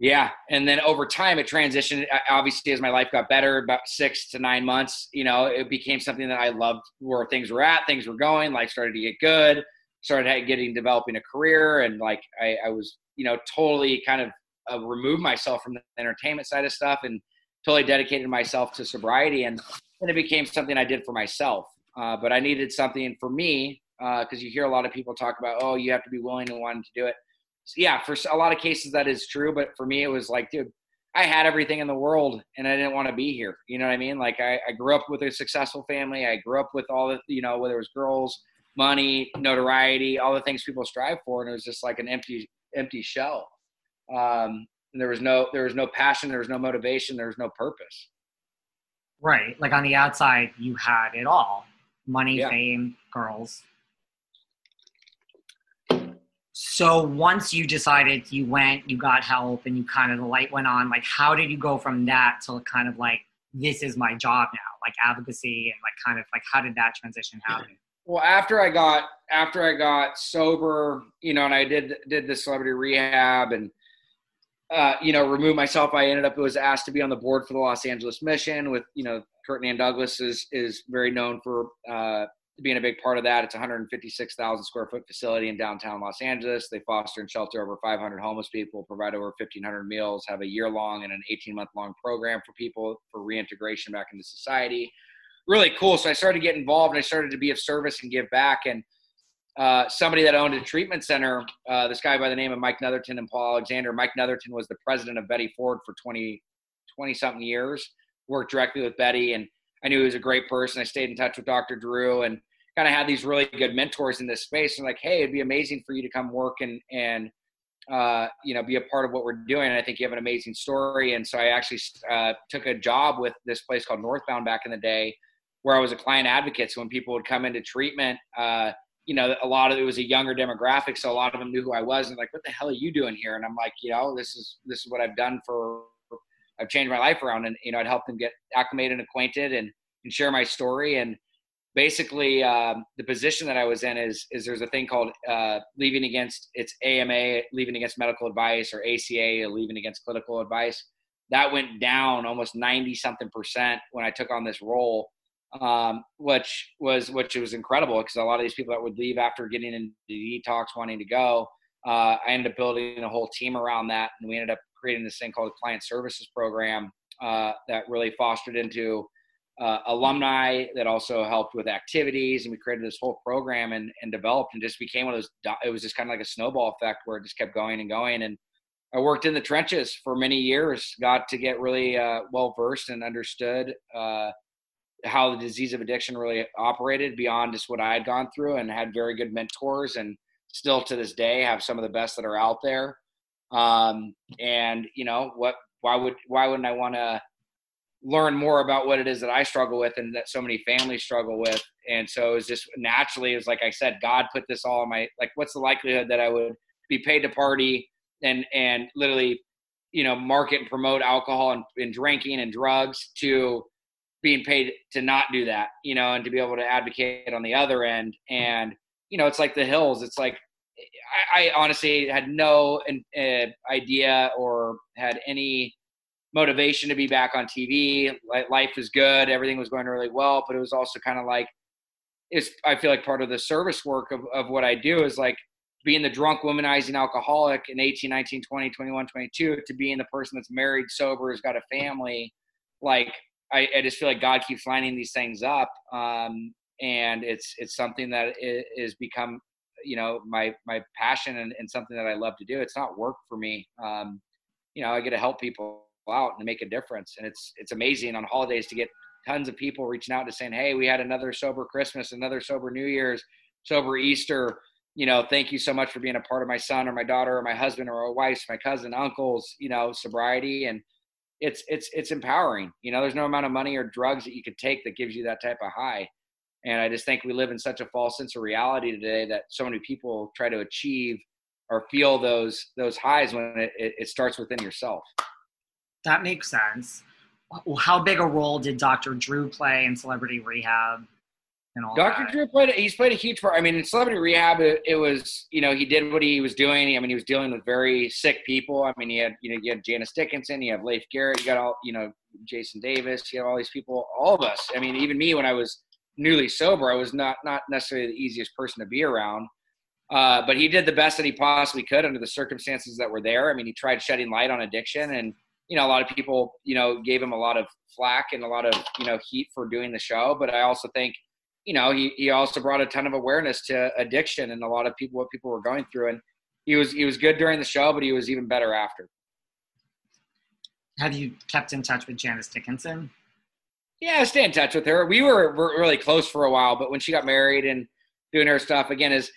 Yeah, and then over time it transitioned. Obviously, as my life got better, about six to nine months, you know, it became something that I loved. Where things were at, things were going, life started to get good. Started getting developing a career, and like I, I was, you know, totally kind of uh, remove myself from the entertainment side of stuff and totally dedicated myself to sobriety. And then it became something I did for myself. Uh, but I needed something for me because uh, you hear a lot of people talk about, oh, you have to be willing and wanting to do it. Yeah, for a lot of cases that is true, but for me it was like, dude, I had everything in the world and I didn't want to be here. You know what I mean? Like I, I grew up with a successful family. I grew up with all the, you know, whether it was girls, money, notoriety, all the things people strive for, and it was just like an empty, empty shell. Um, and there was no there was no passion, there was no motivation, there was no purpose. Right. Like on the outside, you had it all: money, yeah. fame, girls. So once you decided you went, you got help, and you kind of the light went on. Like, how did you go from that to kind of like this is my job now, like advocacy, and like kind of like how did that transition happen? well after i got after i got sober you know and i did did the celebrity rehab and uh, you know, remove myself. I ended up was asked to be on the board for the Los Angeles Mission. With you know, Kirk and Anne Douglas is is very known for uh, being a big part of that. It's 156,000 square foot facility in downtown Los Angeles. They foster and shelter over 500 homeless people, provide over 1,500 meals, have a year long and an 18 month long program for people for reintegration back into society. Really cool. So I started to get involved and I started to be of service and give back. And uh, somebody that owned a treatment center, uh, this guy by the name of Mike Netherton and Paul Alexander. Mike Netherton was the president of Betty Ford for 20, 20 something years, worked directly with Betty. And I knew he was a great person. I stayed in touch with Dr. Drew and kind of had these really good mentors in this space. And like, hey, it'd be amazing for you to come work and, and, uh, you know, be a part of what we're doing. And I think you have an amazing story. And so I actually uh, took a job with this place called Northbound back in the day where I was a client advocate. So when people would come into treatment, uh, you know, a lot of it was a younger demographic, so a lot of them knew who I was and like, what the hell are you doing here? And I'm like, you know, this is this is what I've done for. I've changed my life around, and you know, I'd help them get acclimated and acquainted, and and share my story. And basically, um, the position that I was in is is there's a thing called uh, leaving against it's AMA, leaving against medical advice, or ACA, leaving against clinical advice. That went down almost ninety something percent when I took on this role um, which was which was incredible because a lot of these people that would leave after getting into detox wanting to go, uh, I ended up building a whole team around that, and we ended up creating this thing called a client services program uh, that really fostered into uh, alumni that also helped with activities, and we created this whole program and, and developed and just became one of those. It was just kind of like a snowball effect where it just kept going and going and. I worked in the trenches for many years. Got to get really uh, well versed and understood uh, how the disease of addiction really operated beyond just what I had gone through and had very good mentors and still to this day have some of the best that are out there. Um, and you know what, why would, why wouldn't I want to learn more about what it is that I struggle with and that so many families struggle with. And so it was just naturally, it was like I said, God put this all in my, like, what's the likelihood that I would be paid to party and, and literally, you know, market and promote alcohol and, and drinking and drugs to being paid to not do that, you know, and to be able to advocate on the other end. And, you know, it's like the hills. It's like, I, I honestly had no uh, idea or had any motivation to be back on TV. Life was good, everything was going really well, but it was also kind of like it's. I feel like part of the service work of, of what I do is like being the drunk womanizing alcoholic in 18 19 20 21 22 to being the person that's married sober has got a family like I, I just feel like god keeps lining these things up um, and it's it's something that is become you know my my passion and, and, something that i love to do it's not work for me um, you know i get to help people out and make a difference. And it's it's amazing on holidays to get tons of people reaching out to saying, "Hey, we had another sober Christmas, another sober New Year's, sober Easter. You know, thank you so much for being a part of my son or my daughter or my husband or my wife's, my cousin, uncles. You know, sobriety and it's it's it's empowering. You know, there's no amount of money or drugs that you could take that gives you that type of high. And I just think we live in such a false sense of reality today that so many people try to achieve or feel those those highs when it, it, starts within yourself that makes sense. How big a role did Dr. Drew play in Celebrity Rehab? And all Dr. That? Drew played. He's played a huge part. I mean, in Celebrity Rehab, it, it, was you know he did what he was doing. I mean, he was dealing with very sick people. I mean, he had you know you had Janice Dickinson, you have Leif Garrett, you got all you know Jason Davis, you have all these people, all of us. I mean, even me when I was newly sober, I was not not necessarily the easiest person to be around. Uh, but he did the best that he possibly could under the circumstances that were there. I mean, he tried shedding light on addiction and you know, a lot of people, you know, gave him a lot of flack and a lot of, you know, heat for doing the show. But I also think, you know, he, he also brought a ton of awareness to addiction and a lot of people, what people were going through. And he was, he was good during the show, but he was even better after. Have you kept in touch with Janice Dickinson? Yeah, stay in touch with her. We were, were really close for a while, but when she got married and doing her stuff again is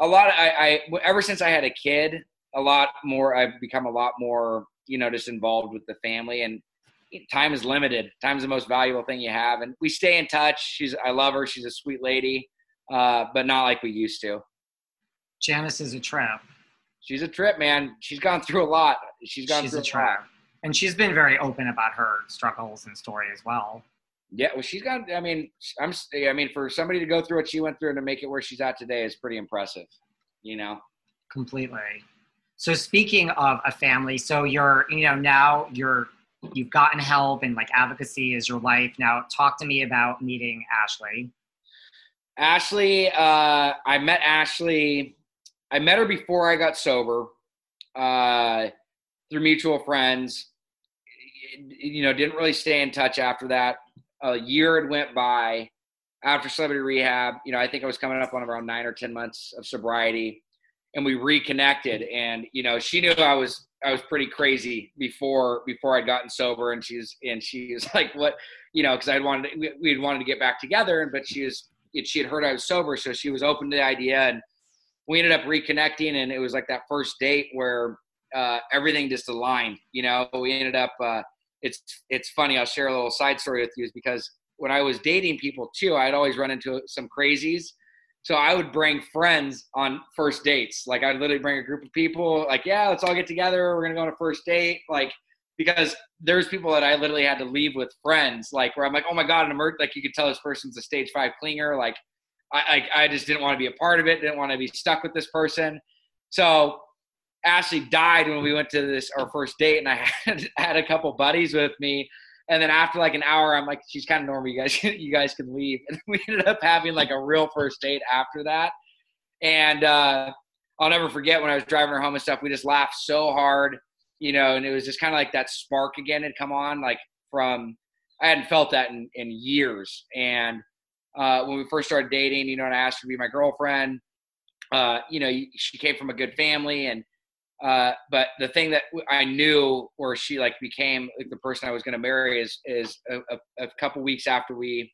a lot of, I, I, ever since I had a kid, a lot more, I've become a lot more you know, just involved with the family. And time is limited. Time is the most valuable thing you have. And we stay in touch. She's, I love her. She's a sweet lady, uh, but not like we used to. Janice is a trap. She's a trip, man. She's gone through a lot. She's gone she's through a, a trip. And she's been very open about her struggles and story as well. Yeah, well, she's got. I mean, I'm. I mean, for somebody to go through what she went through and to make it where she's at today is pretty impressive. You know. Completely. So speaking of a family, so you're, you know, now you're, you've gotten help and like advocacy is your life. Now talk to me about meeting Ashley. Ashley, uh, I met Ashley. I met her before I got sober, uh, through mutual friends. You know, didn't really stay in touch after that. A year had went by after celebrity rehab. You know, I think I was coming up on around nine or ten months of sobriety and we reconnected. And you know she knew i was i was pretty crazy before before i'd gotten sober. And she's and she was like what? You know because i'd wanted we had wanted to get back together but she was she had heard i was sober so she was open to the idea. And we ended up reconnecting and it was like that first date where uh, everything just aligned you know? We ended up uh, it's it's funny i'll share a little side story with you is because when i was dating people too i'd always run into some crazies so I would bring friends on first dates. Like I'd literally bring a group of people, like, yeah, let's all get together. We're gonna go on a first date. Like, because there's people that I literally had to leave with friends, like where I'm like, oh my god, an emerg like you could tell this person's a stage five clinger. Like I, I, I just didn't want to be a part of it, didn't want to be stuck with this person. So Ashley died when we went to this our first date, and I had, had a couple buddies with me and then after like an hour, I'm like, she's kind of normal. You guys, you guys can leave. And we ended up having like a real first date after that. And uh, I'll never forget when I was driving her home and stuff. We just laughed so hard, you know. And it was just kind of like that spark again had come on, like from I hadn't felt that in, in years. And uh, when we first started dating, you know, and I asked her to be my girlfriend. Uh, you know, she came from a good family, and uh, but the thing that I knew where she like became like the person I was going to marry is is a, a, a, couple weeks after we,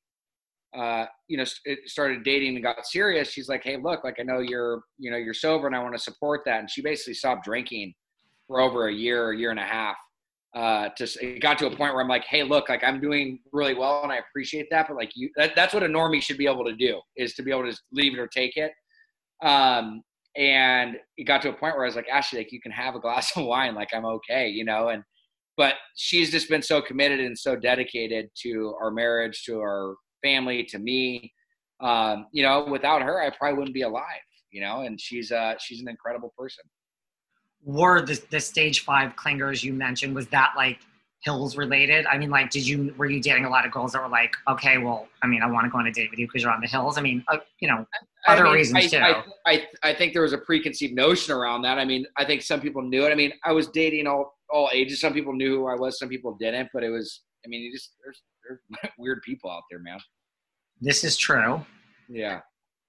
uh, you know, started dating and got serious. She's like, "Hey, look, like I know you're, you know, you're sober, and I want to support that." And she basically stopped drinking for over a year, a year and a half. uh, to it got to a point where I'm like, hey, look, like I'm doing really well, and I appreciate that, but like you, that, that's what a normie should be able to do is to be able to leave it or take it. Um, and it got to a point where I was like, Ashley, like you can have a glass of wine, like I'm okay, you know, and but she's just been so committed and so dedicated to our marriage, to our family, to me. Um, you know, without her, I probably wouldn't be alive. You know, and she's uh she's an incredible person. Were the the stage five clingers you mentioned was that like hills related? I mean, like, did you were you dating a lot of girls that were like, okay, well, I mean, I want to go on a date with you because you're on the hills. I mean, uh, you know, other I mean, reasons I, too. I, I, I think there was a preconceived notion around that. I mean, I think some people knew it. I mean, I was dating all all ages. Some people knew who I was, some people didn't. But it was, I mean, you just there's, there's weird people out there, man. this is true. Yeah.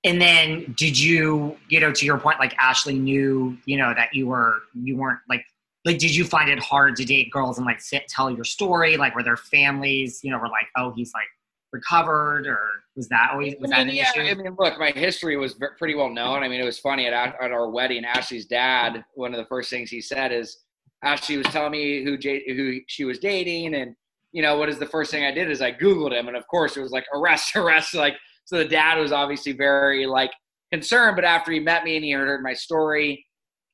And then did you, you know, to your point, like Ashley knew, you know, that you were, you weren't like, like, did you find it hard to date girls and like sit, tell your story? Like, were their families, you know, were like, oh, he's like recovered or was that always, was that an yeah, issue? I mean, look, my history was pretty well known. I mean, it was funny at, at our wedding. Ashley's dad, one of the first things he said is, Ashley was telling me who J- who she was dating, and you know, what is the first thing I did is I googled him, and of course, it was like arrest, arrest. Like, so the dad was obviously very like concerned, but after he met me and he heard my story,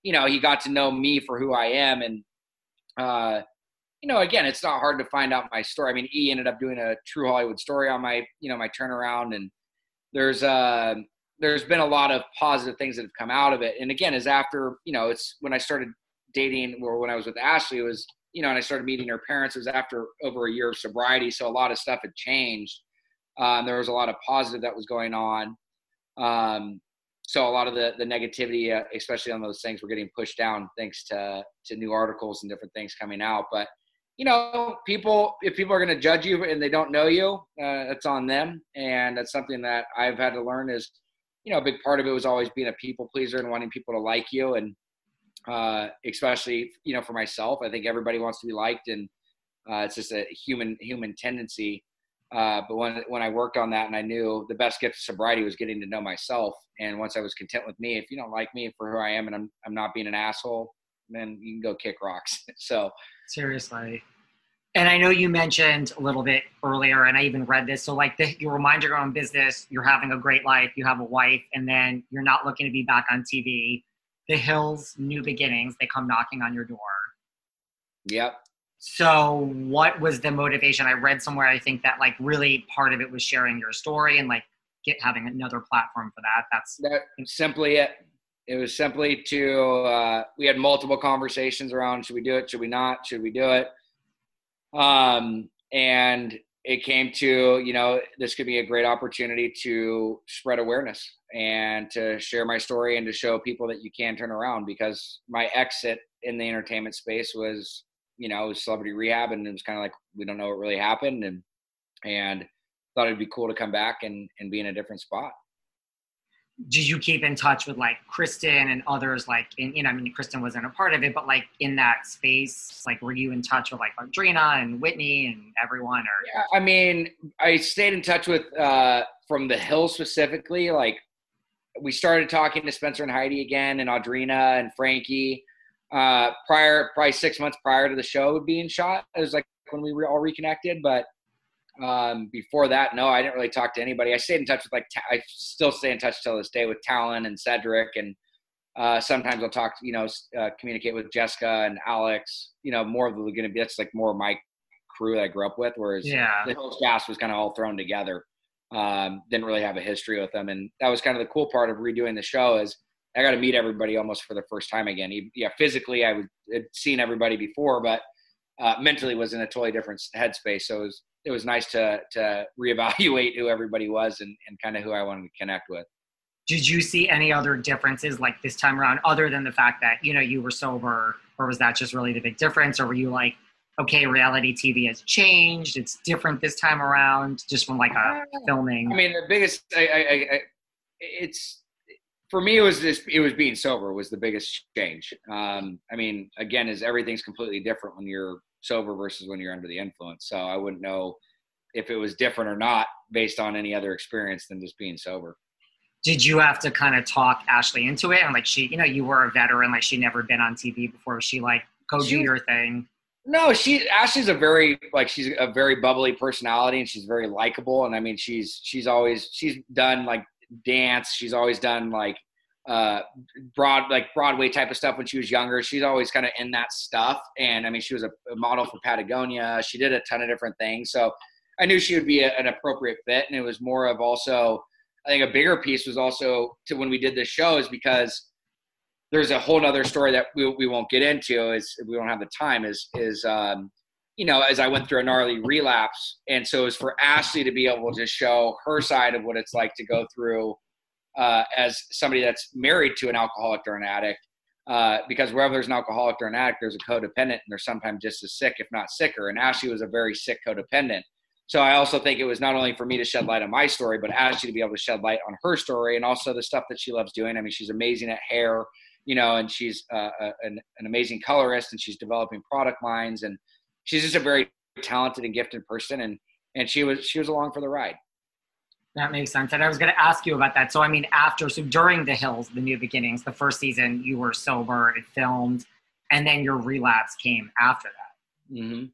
you know, he got to know me for who I am, and uh, you know, again, it's not hard to find out my story. I mean, E ended up doing a true Hollywood story on my, you know, my turnaround, and there's uh, there's been a lot of positive things that have come out of it. And again, is after, you know, it's when I started dating or when I was with Ashley, it was, you know, and I started meeting her parents. It was after over a year of sobriety, so a lot of stuff had changed. Um, there was a lot of positive that was going on. Um, so a lot of the the negativity, uh, especially on those things, were getting pushed down thanks to to new articles and different things coming out. But you know, people if people are going to judge you and they don't know you, uh, it's on them, and that's something that I've had to learn. Is you know, a big part of it was always being a people pleaser and wanting people to like you, and uh, especially you know for myself, I think everybody wants to be liked, and uh, it's just a human human tendency. Uh, but when when I worked on that and I knew the best gift of sobriety was getting to know myself, and once I was content with me, if you don't like me for who I am and I'm I'm not being an asshole, then you can go kick rocks. so Seriously. And I know you mentioned a little bit earlier, and I even read this. So, like, the, you remind your own business, you're having a great life, you have a wife, and then you're not looking to be back on TV. The Hills, New Beginnings, they come knocking on your door. yep, So, what was the motivation? I read somewhere, I think that, like, really part of it was sharing your story and, like, get having another platform for that. That's that simply it. It was simply to uh, we had multiple conversations around should we do it, should we not, should we do it, um, and it came to you know this could be a great opportunity to spread awareness and to share my story and to show people that you can turn around because my exit in the entertainment space was you know it was celebrity rehab and it was kind of like we don't know what really happened and and thought it'd be cool to come back and and be in a different spot did you keep in touch with like Kristin and others like in you know I mean Kristin wasn't a part of it but like in that space like were you in touch with like Audrina and Whitney and everyone or Yeah, I mean, I stayed in touch with uh, from the Hill specifically. Like, we started talking to Spencer and Heidi again, and Audrina and Frankie. Uh, prior, probably six months prior to the show being shot, it was like when we were all reconnected. But um, before that, no, I didn't really talk to anybody. I stayed in touch with like I still stay in touch till this day with Talan and Cedric, and uh, sometimes I'll talk, you know, uh, communicate with Jessica and Alex. You know, more of the going to be that's like more of my crew that I grew up with, whereas yeah the whole cast was kind of all thrown together. Um, didn't really have a history with them, and that was kind of the cool part of redoing the show is I got to meet everybody almost for the first time again. Yeah, physically I would had seen everybody before, but uh, mentally was in a totally different headspace. So it was it was nice to to reevaluate who everybody was and, and kind of who I wanted to connect with. did you see any other differences like this time around other than the fact that you know you were sober or was that just really the big difference or were you like okay reality TV has changed it's different this time around just from like a filming I mean, the biggest, I, I, I- it's for me. It was just it was being sober was the biggest change. Um, I mean, again, is everything's completely different when you're sober versus when you're under the influence. So I wouldn't know if it was different or not based on any other experience than just being sober. did you have to kind of talk Ashley into it and like she you know you were a veteran like she never been on TV before was she like go She do your thing No, she Ashley's a very like she's a very bubbly personality and she's very likable and I mean she's she's always she's done like dance. She's always done like uh broad like Broadway type of stuff when she was younger. She's always kind of in that stuff. And I mean she was a, a, model for Patagonia. She did a ton of different things. So I knew she would be a, an appropriate fit. And it was more of also I think a bigger piece was also to when we did this show is because there's a whole other story that we, we won't get into is we don't have the time is is um, you know as i went through a gnarly relapse. And so it's for ashley to be able to show her side of what it's like to go through uh, as somebody that's married to an alcoholic or an addict uh, because wherever there's an alcoholic or an addict there's a codependent and they're sometimes just as sick if not sicker. And ashley was a very sick codependent. So i also think it was not only for me to shed light on my story but ashley to be able to shed light on her story and also the stuff that she loves doing. I mean she's amazing at hair you know, and she's uh, an, an amazing colorist and she's developing product lines and she's just a very talented and gifted person. And, and she was, she was along for the ride. That makes sense. And I was going to ask you about that. So, I mean, after, so during The Hills, The New Beginnings, the first season, you were sober, it filmed, and then your relapse came after that. Mm-hmm.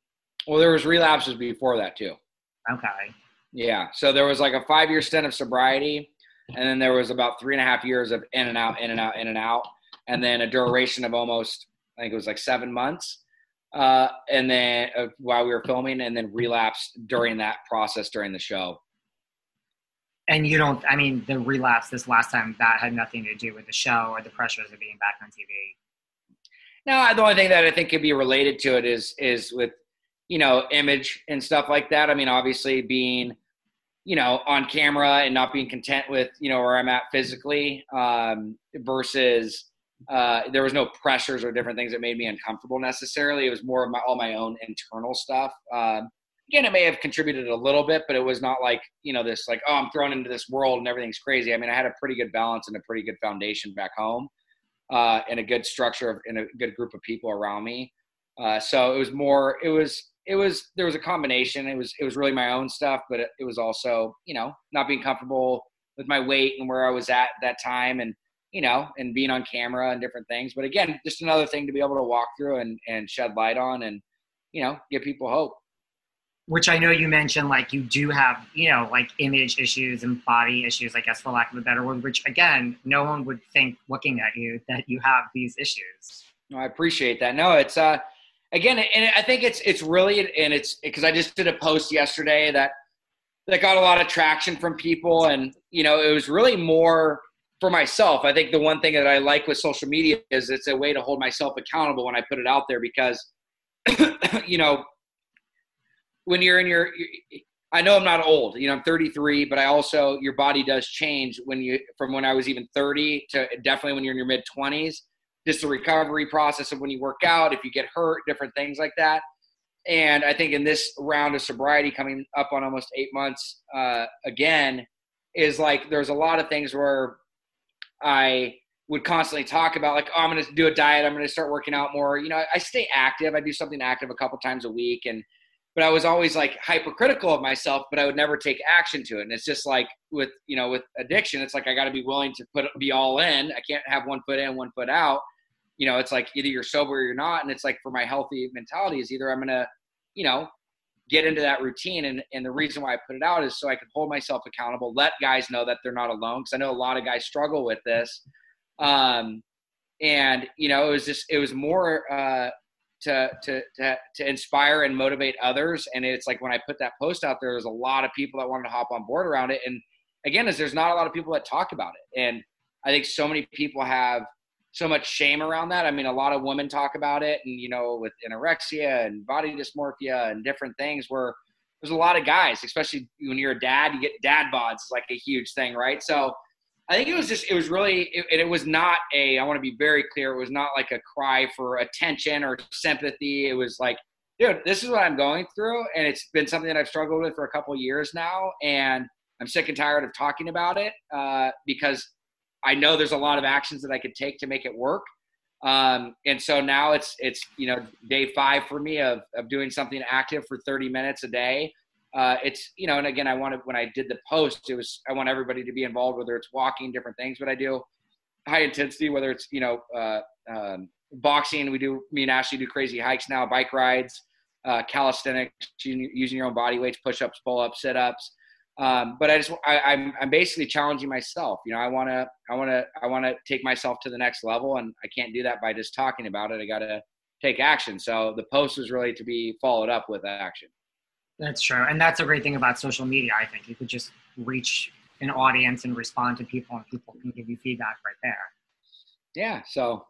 Well, there was relapses before that too. Okay. Yeah. So there was like a five year stint of sobriety, and then there was about three and a half years of in and out, in and out, in and out and then a duration of almost I think it was like seven months. Uh, and then uh, while we were filming, and then relapsed during that process during the show. And you don't, I mean, the relapse this last time that had nothing to do with the show or the pressures of being back on TV. No, the only thing that I think could be related to it is is with you know image and stuff like that. I mean, obviously being you know on camera and not being content with you know where I'm at physically um, versus uh, there was no pressures or different things that made me uncomfortable necessarily. It was more of my all my own internal stuff. Um, again, it may have contributed a little bit, but it was not like you know this like oh I'm thrown into this world and everything's crazy. I mean, I had a pretty good balance and a pretty good foundation back home, uh, and a good structure of, and a good group of people around me. Uh, so it was more. It was it was there was a combination. It was it was really my own stuff, but it, it was also you know not being comfortable with my weight and where I was at that time and you know, and being on camera and different things. But again, just another thing to be able to walk through and, and shed light on and, you know, give people hope. Which I know you mentioned, like you do have, you know, like image issues and body issues, I guess, for lack of a better word, which again, no one would think looking at you that you have these issues. No, I appreciate that. No, it's, uh, again, and I think it's, it's really, and it's because I just did a post yesterday that, that got a lot of traction from people. And, you know, it was really more, for myself, I think the one thing that I like with social media is it's a way to hold myself accountable when I put it out there because, you know, when you're in your, I know I'm not old, you know, I'm 33, but I also, your body does change when you, from when I was even 30 to definitely when you're in your mid 20s, just the recovery process of when you work out, if you get hurt, different things like that. And I think in this round of sobriety coming up on almost eight months uh, again, is like there's a lot of things where I would constantly talk about like, oh, I'm going to do a diet. I'm going to start working out more. You know, I stay active. I do something active a couple times a week. And, but I was always like hypercritical of myself, but I would never take action to it. And it's just like with, you know, with addiction, it's like, I got to be willing to put, be all in. I can't have one foot in, one foot out. You know, it's like either you're sober or you're not. And it's like for my healthy mentality is either I'm to, you know, get into that routine. And, and the reason why I put it out is so I can hold myself accountable, let guys know that they're not alone. Cause I know a lot of guys struggle with this. Um, and you know, it was just, it was more, uh, to, to, to, to inspire and motivate others. And it's like, when I put that post out there, there's a lot of people that wanted to hop on board around it. And again, is there's not a lot of people that talk about it. And I think so many people have so much shame around that. I mean, a lot of women talk about it, and you know, with anorexia and body dysmorphia and different things, where there's a lot of guys, especially when you're a dad, you get dad bods, like a huge thing, right? So I think it was just, it was really, it, it was not a, I want to be very clear, it was not like a cry for attention or sympathy. It was like, dude, this is what I'm going through, and it's been something that I've struggled with for a couple years now, and I'm sick and tired of talking about it uh, because I know there's a lot of actions that I could take to make it work. Um, and so now it's it's you know day five for me of of doing something active for 30 minutes a day. Uh, it's you know, and again, I wanted when I did the post, it was I want everybody to be involved, whether it's walking, different things, but I do high intensity, whether it's you know uh, um, boxing. We do me and Ashley do crazy hikes now, bike rides, uh, calisthenics, using your own body weights, push ups, pull ups, sit ups. Um, but I just I, I'm, I'm basically challenging myself. You know, I want to I want to I want to take myself to the next level, and I can't do that by just talking about it. I got to take action. So the post was really to be followed up with action. That's true, and that's a great thing about social media. I think you could just reach an audience and respond to people, and people can give you feedback right there. Yeah. So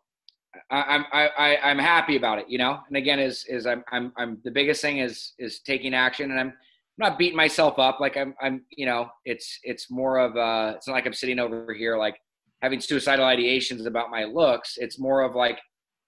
I, I, I, I'm happy about it, you know. And again, is is I'm, I'm, I'm the biggest thing is is taking action, and I'm not beating myself up. Like I'm, I'm, you know, it's it's more of uh, it's not like I'm sitting over here like having suicidal ideations about my looks. It's more of like,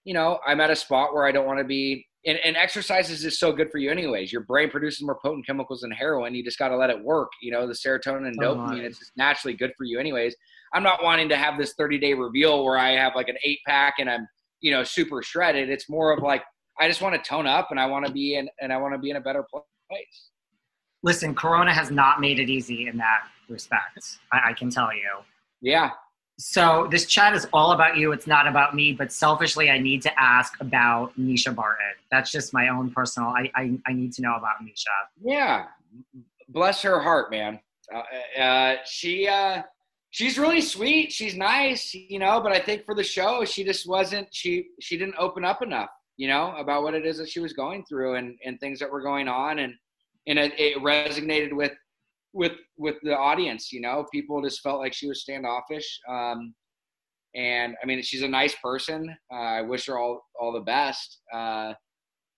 you know, I'm at a spot where I don't want to be. And, and exercise is so good for you, anyways. Your brain produces more potent chemicals than heroin. You just got to let it work. You know, the serotonin and oh, dopamine. It's just naturally good for you, anyways. I'm not wanting to have this 30 day reveal where I have like an eight pack and I'm, you know, super shredded. It's more of like I just want to tone up and I want to be in and I want to be in a better place listen, Corona has not made it easy in that respect. I, I can tell you. Yeah. So this chat is all about you. It's not about me. But selfishly, I need to ask about Mischa Barton. That's just my own personal. I I, I need to know about Mischa. Yeah, bless her heart, man. Uh, uh, she uh, she's really sweet. She's nice, you know. But I think for the show, she just wasn't. She she didn't open up enough, you know, about what it is that she was going through and and things that were going on and and it, it resonated with with with the audience. You know, people just felt like she was standoffish. Um, and I mean, she's a nice person. Uh, I wish her all all the best. Uh,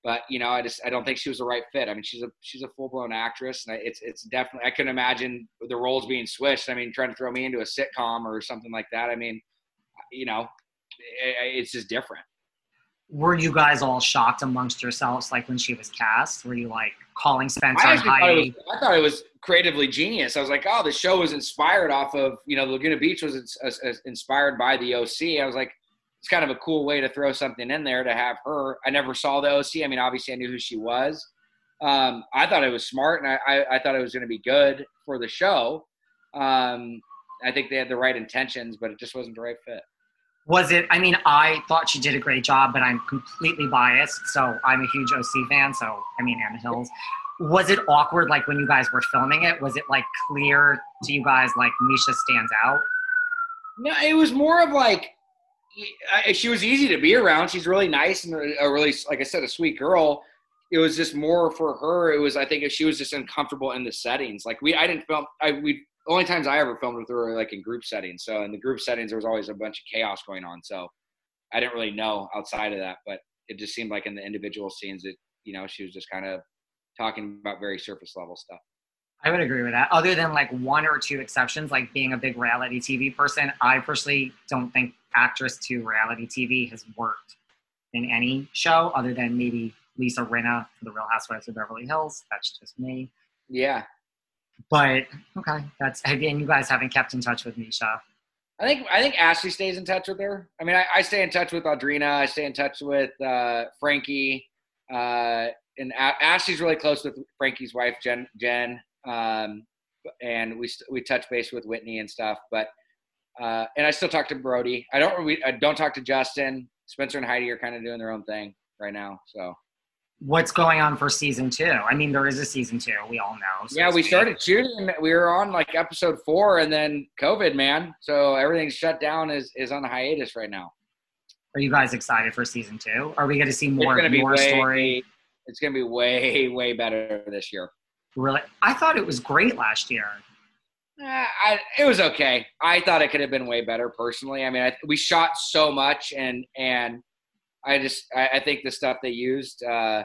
but you know, I just I don't think she was the right fit. I mean, she's a she's a full blown actress, and it's it's definitely I can imagine the roles being switched. I mean, trying to throw me into a sitcom or something like that. I mean, you know, it, it's just different were you guys all shocked amongst yourselves like when she was cast? Were you like calling spencer I, thought was, I thought it was creatively genius. I was like oh the show was inspired off of you know laguna beach was inspired by the oc i was like it's kind of a cool way to throw something in there to have her. I never saw the oc i mean obviously i knew who she was. Um, i thought it was smart and i, I, I thought it was going to be good for the show. Um, i think they had the right intentions but it just wasn't the right fit was it i mean i thought she did a great job but i'm completely biased. So i'm a huge oc fan so i mean anna hills. Was it awkward like when you guys were filming it? Was it like clear to you guys like mischa stands out? No it was more of like she was easy to be around. She's really nice and a really like i said a sweet girl. It was just more for her. It was i think if she was just uncomfortable in the settings. Like we i didn't film i we only times I ever filmed with her were like in group settings. So in the group settings, there was always a bunch of chaos going on. So I didn't really know outside of that, but it just seemed like in the individual scenes that you know she was just kind of talking about very surface level stuff. I would agree with that. Other than like one or two exceptions, like being a big reality TV person, I personally don't think actress to reality TV has worked in any show other than maybe Lisa Rinna for The Real Housewives of Beverly Hills. That's just me. Yeah, but okay, that's again, you guys haven't kept in touch with Mischa. I think I think Ashley stays in touch with her. I mean, I, I stay in touch with Audrina. I stay in touch with uh, Frankie, uh, and a- Ashley's really close with Frankie's wife Jen. Jen, um, and we st- we touch base with Whitney and stuff. But uh, and I still talk to Brody. I don't we, I don't talk to Justin. Spencer and Heidi are kind of doing their own thing right now. So what's going on for season two. I mean, there is a season two. We all know. So yeah, we started shooting. We were on like episode four, and then COVID, man. So everything's shut down. is is on a hiatus right now. Are you guys excited for season two? Are we going to see more more way, story? It's going to be way way better this year. Really, I thought it was great last year. Uh, I, it was okay. I thought it could have been way better personally. I mean, I, we shot so much, and and I just I, I think the stuff they used uh,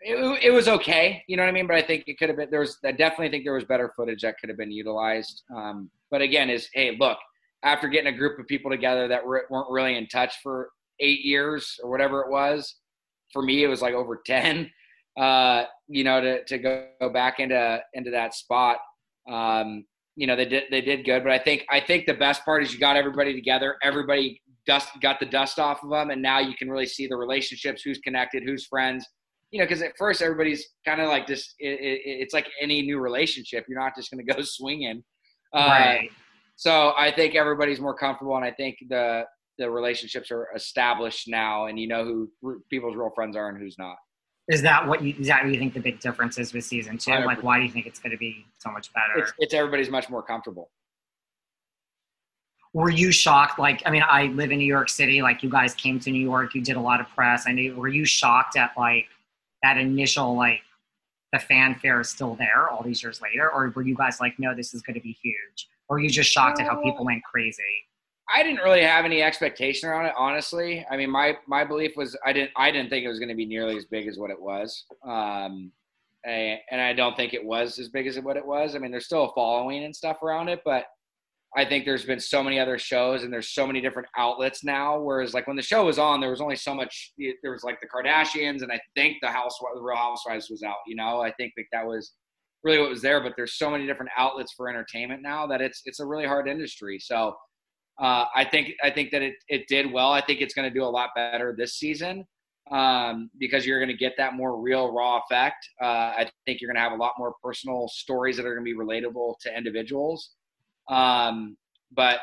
it, it, was okay, you know what I mean. But I think it could have been there was I definitely think there was better footage that could have been utilized. Um, but again, is hey look after getting a group of people together that weren't really in touch for eight years or whatever it was. For me, it was like over ten. Uh, you know, to to go, go back into into that spot. Um, you know, they did they did good, but I think I think the best part is you got everybody together. Everybody dust got the dust off of them, and now you can really see the relationships, who's connected, who's friends. You know, because at first everybody's kind of like just it, it, it's like any new relationship. You're not just going to go swinging. Uh, right. So I think everybody's more comfortable, and I think the the relationships are established now, and you know who people's real friends are and who's not. Is that what you? Is that what you think the big difference is with season two? Like, why do you think it's going to be so much better? It's, it's everybody's much more comfortable. Were you shocked? Like, I mean, I live in New York City. Like, you guys came to New York. You did a lot of press. I knew. Were you shocked at like that initial like the fanfare is still there all these years later, or were you guys like, no, this is going to be huge? Or were you just shocked at how people went crazy? I didn't really have any expectation around it, honestly. I mean, my my belief was I didn't I didn't think it was going to be nearly as big as what it was, um, and, and I don't think it was as big as what it was. I mean, there's still a following and stuff around it, but I think there's been so many other shows and there's so many different outlets now. Whereas like when the show was on, there was only so much. There was like the Kardashians, and I think the House, the Real Housewives was out. You know, I think like that was really what was there. But there's so many different outlets for entertainment now that it's it's a really hard industry. So uh, I think I think that it it did well. I think it's going to do a lot better this season um, because you're going to get that more real raw effect. Uh, I think you're going to have a lot more personal stories that are going to be relatable to individuals. Um, but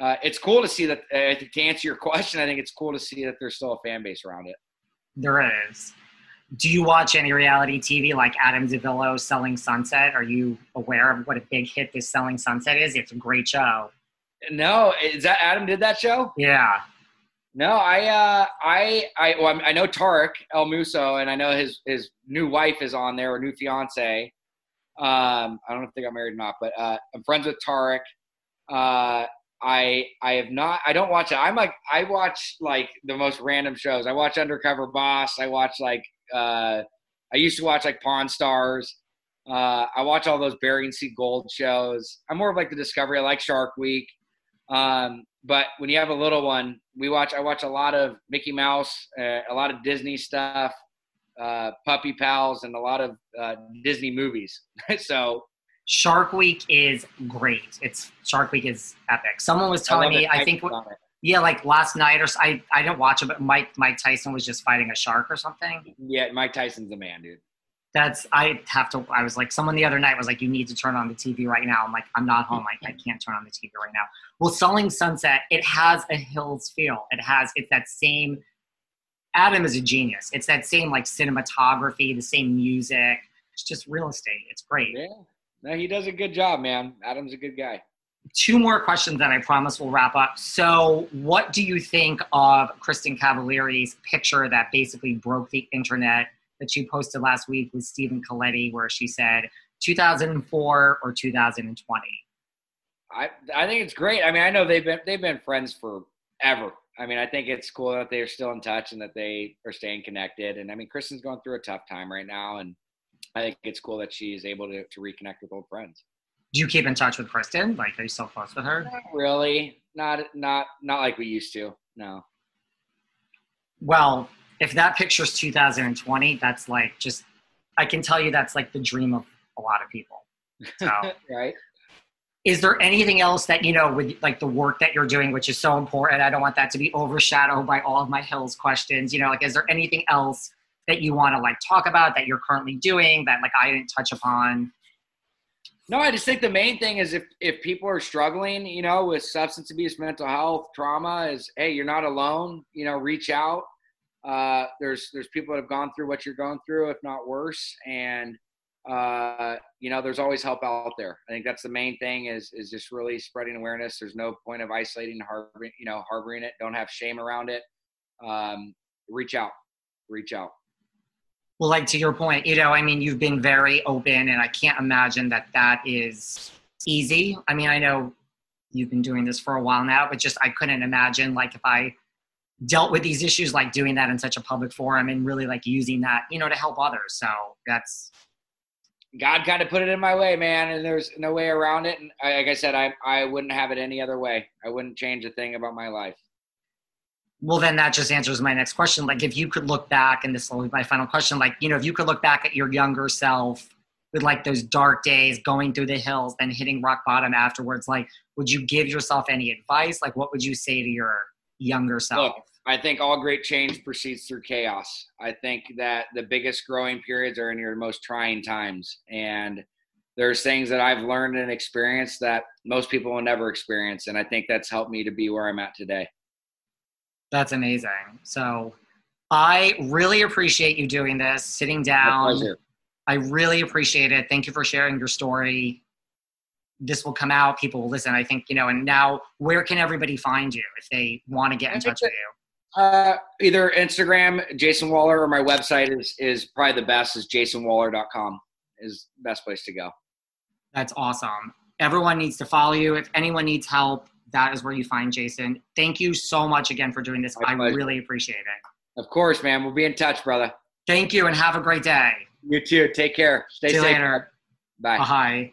uh, it's cool to see that. I think to answer your question, I think it's cool to see that there's still a fan base around it. There is. Do you watch any reality TV like Adam DiVello Selling Sunset? Are you aware of what a big hit this Selling Sunset is? It's a great show. No, is that Adam did that show? Yeah. No, I, uh, I, I, well, I know Tarek El Moussa, and I know his his new wife is on there, or new fiance. Um, I don't know if they got married or not, but uh, I'm friends with Tarek. Uh, I I have not. I don't watch it. I'm like I watch like the most random shows. I watch Undercover Boss. I watch like uh, I used to watch like Pawn Stars. Uh, I watch all those Bering Sea Gold shows. I'm more of like the Discovery. I like Shark Week. Um, but when you have a little one, we watch. I watch a lot of Mickey Mouse, uh, a lot of Disney stuff uh, Puppy Pals and a lot of uh, Disney movies. so Shark Week is great. It's Shark Week is epic. Someone was telling me, I think, yeah, like last night or I I didn't watch it, but Mike Mike Tyson was just fighting a shark or something. Yeah, Mike Tyson's the man, dude. That's I have to. I was like, someone the other night was like, you need to turn on the TV right now. I'm like, I'm not home. I, I can't turn on the TV right now. Well, Selling Sunset, it has a Hills feel. It has it's that same Adam is a genius. It's that same like cinematography, the same music. It's just real estate. It's great. Yeah. No, he does a good job, man. Adam's a good guy. Two more questions that I promise we'll wrap up. So, what do you think of Kristin Cavallari's picture that basically broke the internet that she posted last week with Stephen Colletti, where she said 2004 or 2020? I I think it's great. I mean, I know they've been they've been friends forever. I mean, I think it's cool that they're still in touch and that they are staying connected. And I mean, Kristin's going through a tough time right now, and I think it's cool that she's able to, to reconnect with old friends. Do you keep in touch with Kristin? Like, are you still close with her? Not really. Not not not like we used to. No. Well, if that picture's 2020, that's like just I can tell you that's like the dream of a lot of people. So, right is there anything else that you know with like the work that you're doing which is so important? I don't want that to be overshadowed by all of my hills questions you know like is there anything else that you want to like talk about that you're currently doing that like i didn't touch upon? No i just think the main thing is if if people are struggling you know with substance abuse mental health trauma is hey you're not alone you know reach out. Uh, there's there's people that have gone through what you're going through if not worse and uh, you know, there's always help out there. I think that's the main thing is is just really spreading awareness. There's no point of isolating, harboring, you know, harboring it. Don't have shame around it. Um, reach out, reach out. Well, like to your point, you know, I mean, you've been very open, and I can't imagine that that is easy. I mean, I know you've been doing this for a while now, but just I couldn't imagine like if I dealt with these issues like doing that in such a public forum and really like using that you know to help others so that's God kind of put it in my way, man, and there's no way around it. And I, like I said, I I wouldn't have it any other way. I wouldn't change a thing about my life. Well, then that just answers my next question. Like, if you could look back, and this will be my final question. Like, you know, if you could look back at your younger self with like those dark days, going through the hills, then hitting rock bottom afterwards, like, would you give yourself any advice? Like, what would you say to your younger self? Look, I think all great change proceeds through chaos. I think that the biggest growing periods are in your most trying times. And there's things that I've learned and experienced that most people will never experience. And I think that's helped me to be where I'm at today. That's amazing. So I really appreciate you doing this, sitting My down. pleasure. I really appreciate it. Thank you for sharing your story. This will come out. People will listen. I think, you know, and now where can everybody find you if they want to get in touch with you? Uh, either Instagram, Jason Wahler, or my website is is probably the best. Is jasonwahler.com is the best place to go. That's awesome. Everyone needs to follow you. If anyone needs help, that is where you find Jason. Thank you so much again for doing this. My I pleasure. really appreciate it. Of course, man. We'll be in touch, brother. Thank you and have a great day. You too. Take care. Stay See you safe. later. Bye. Bye.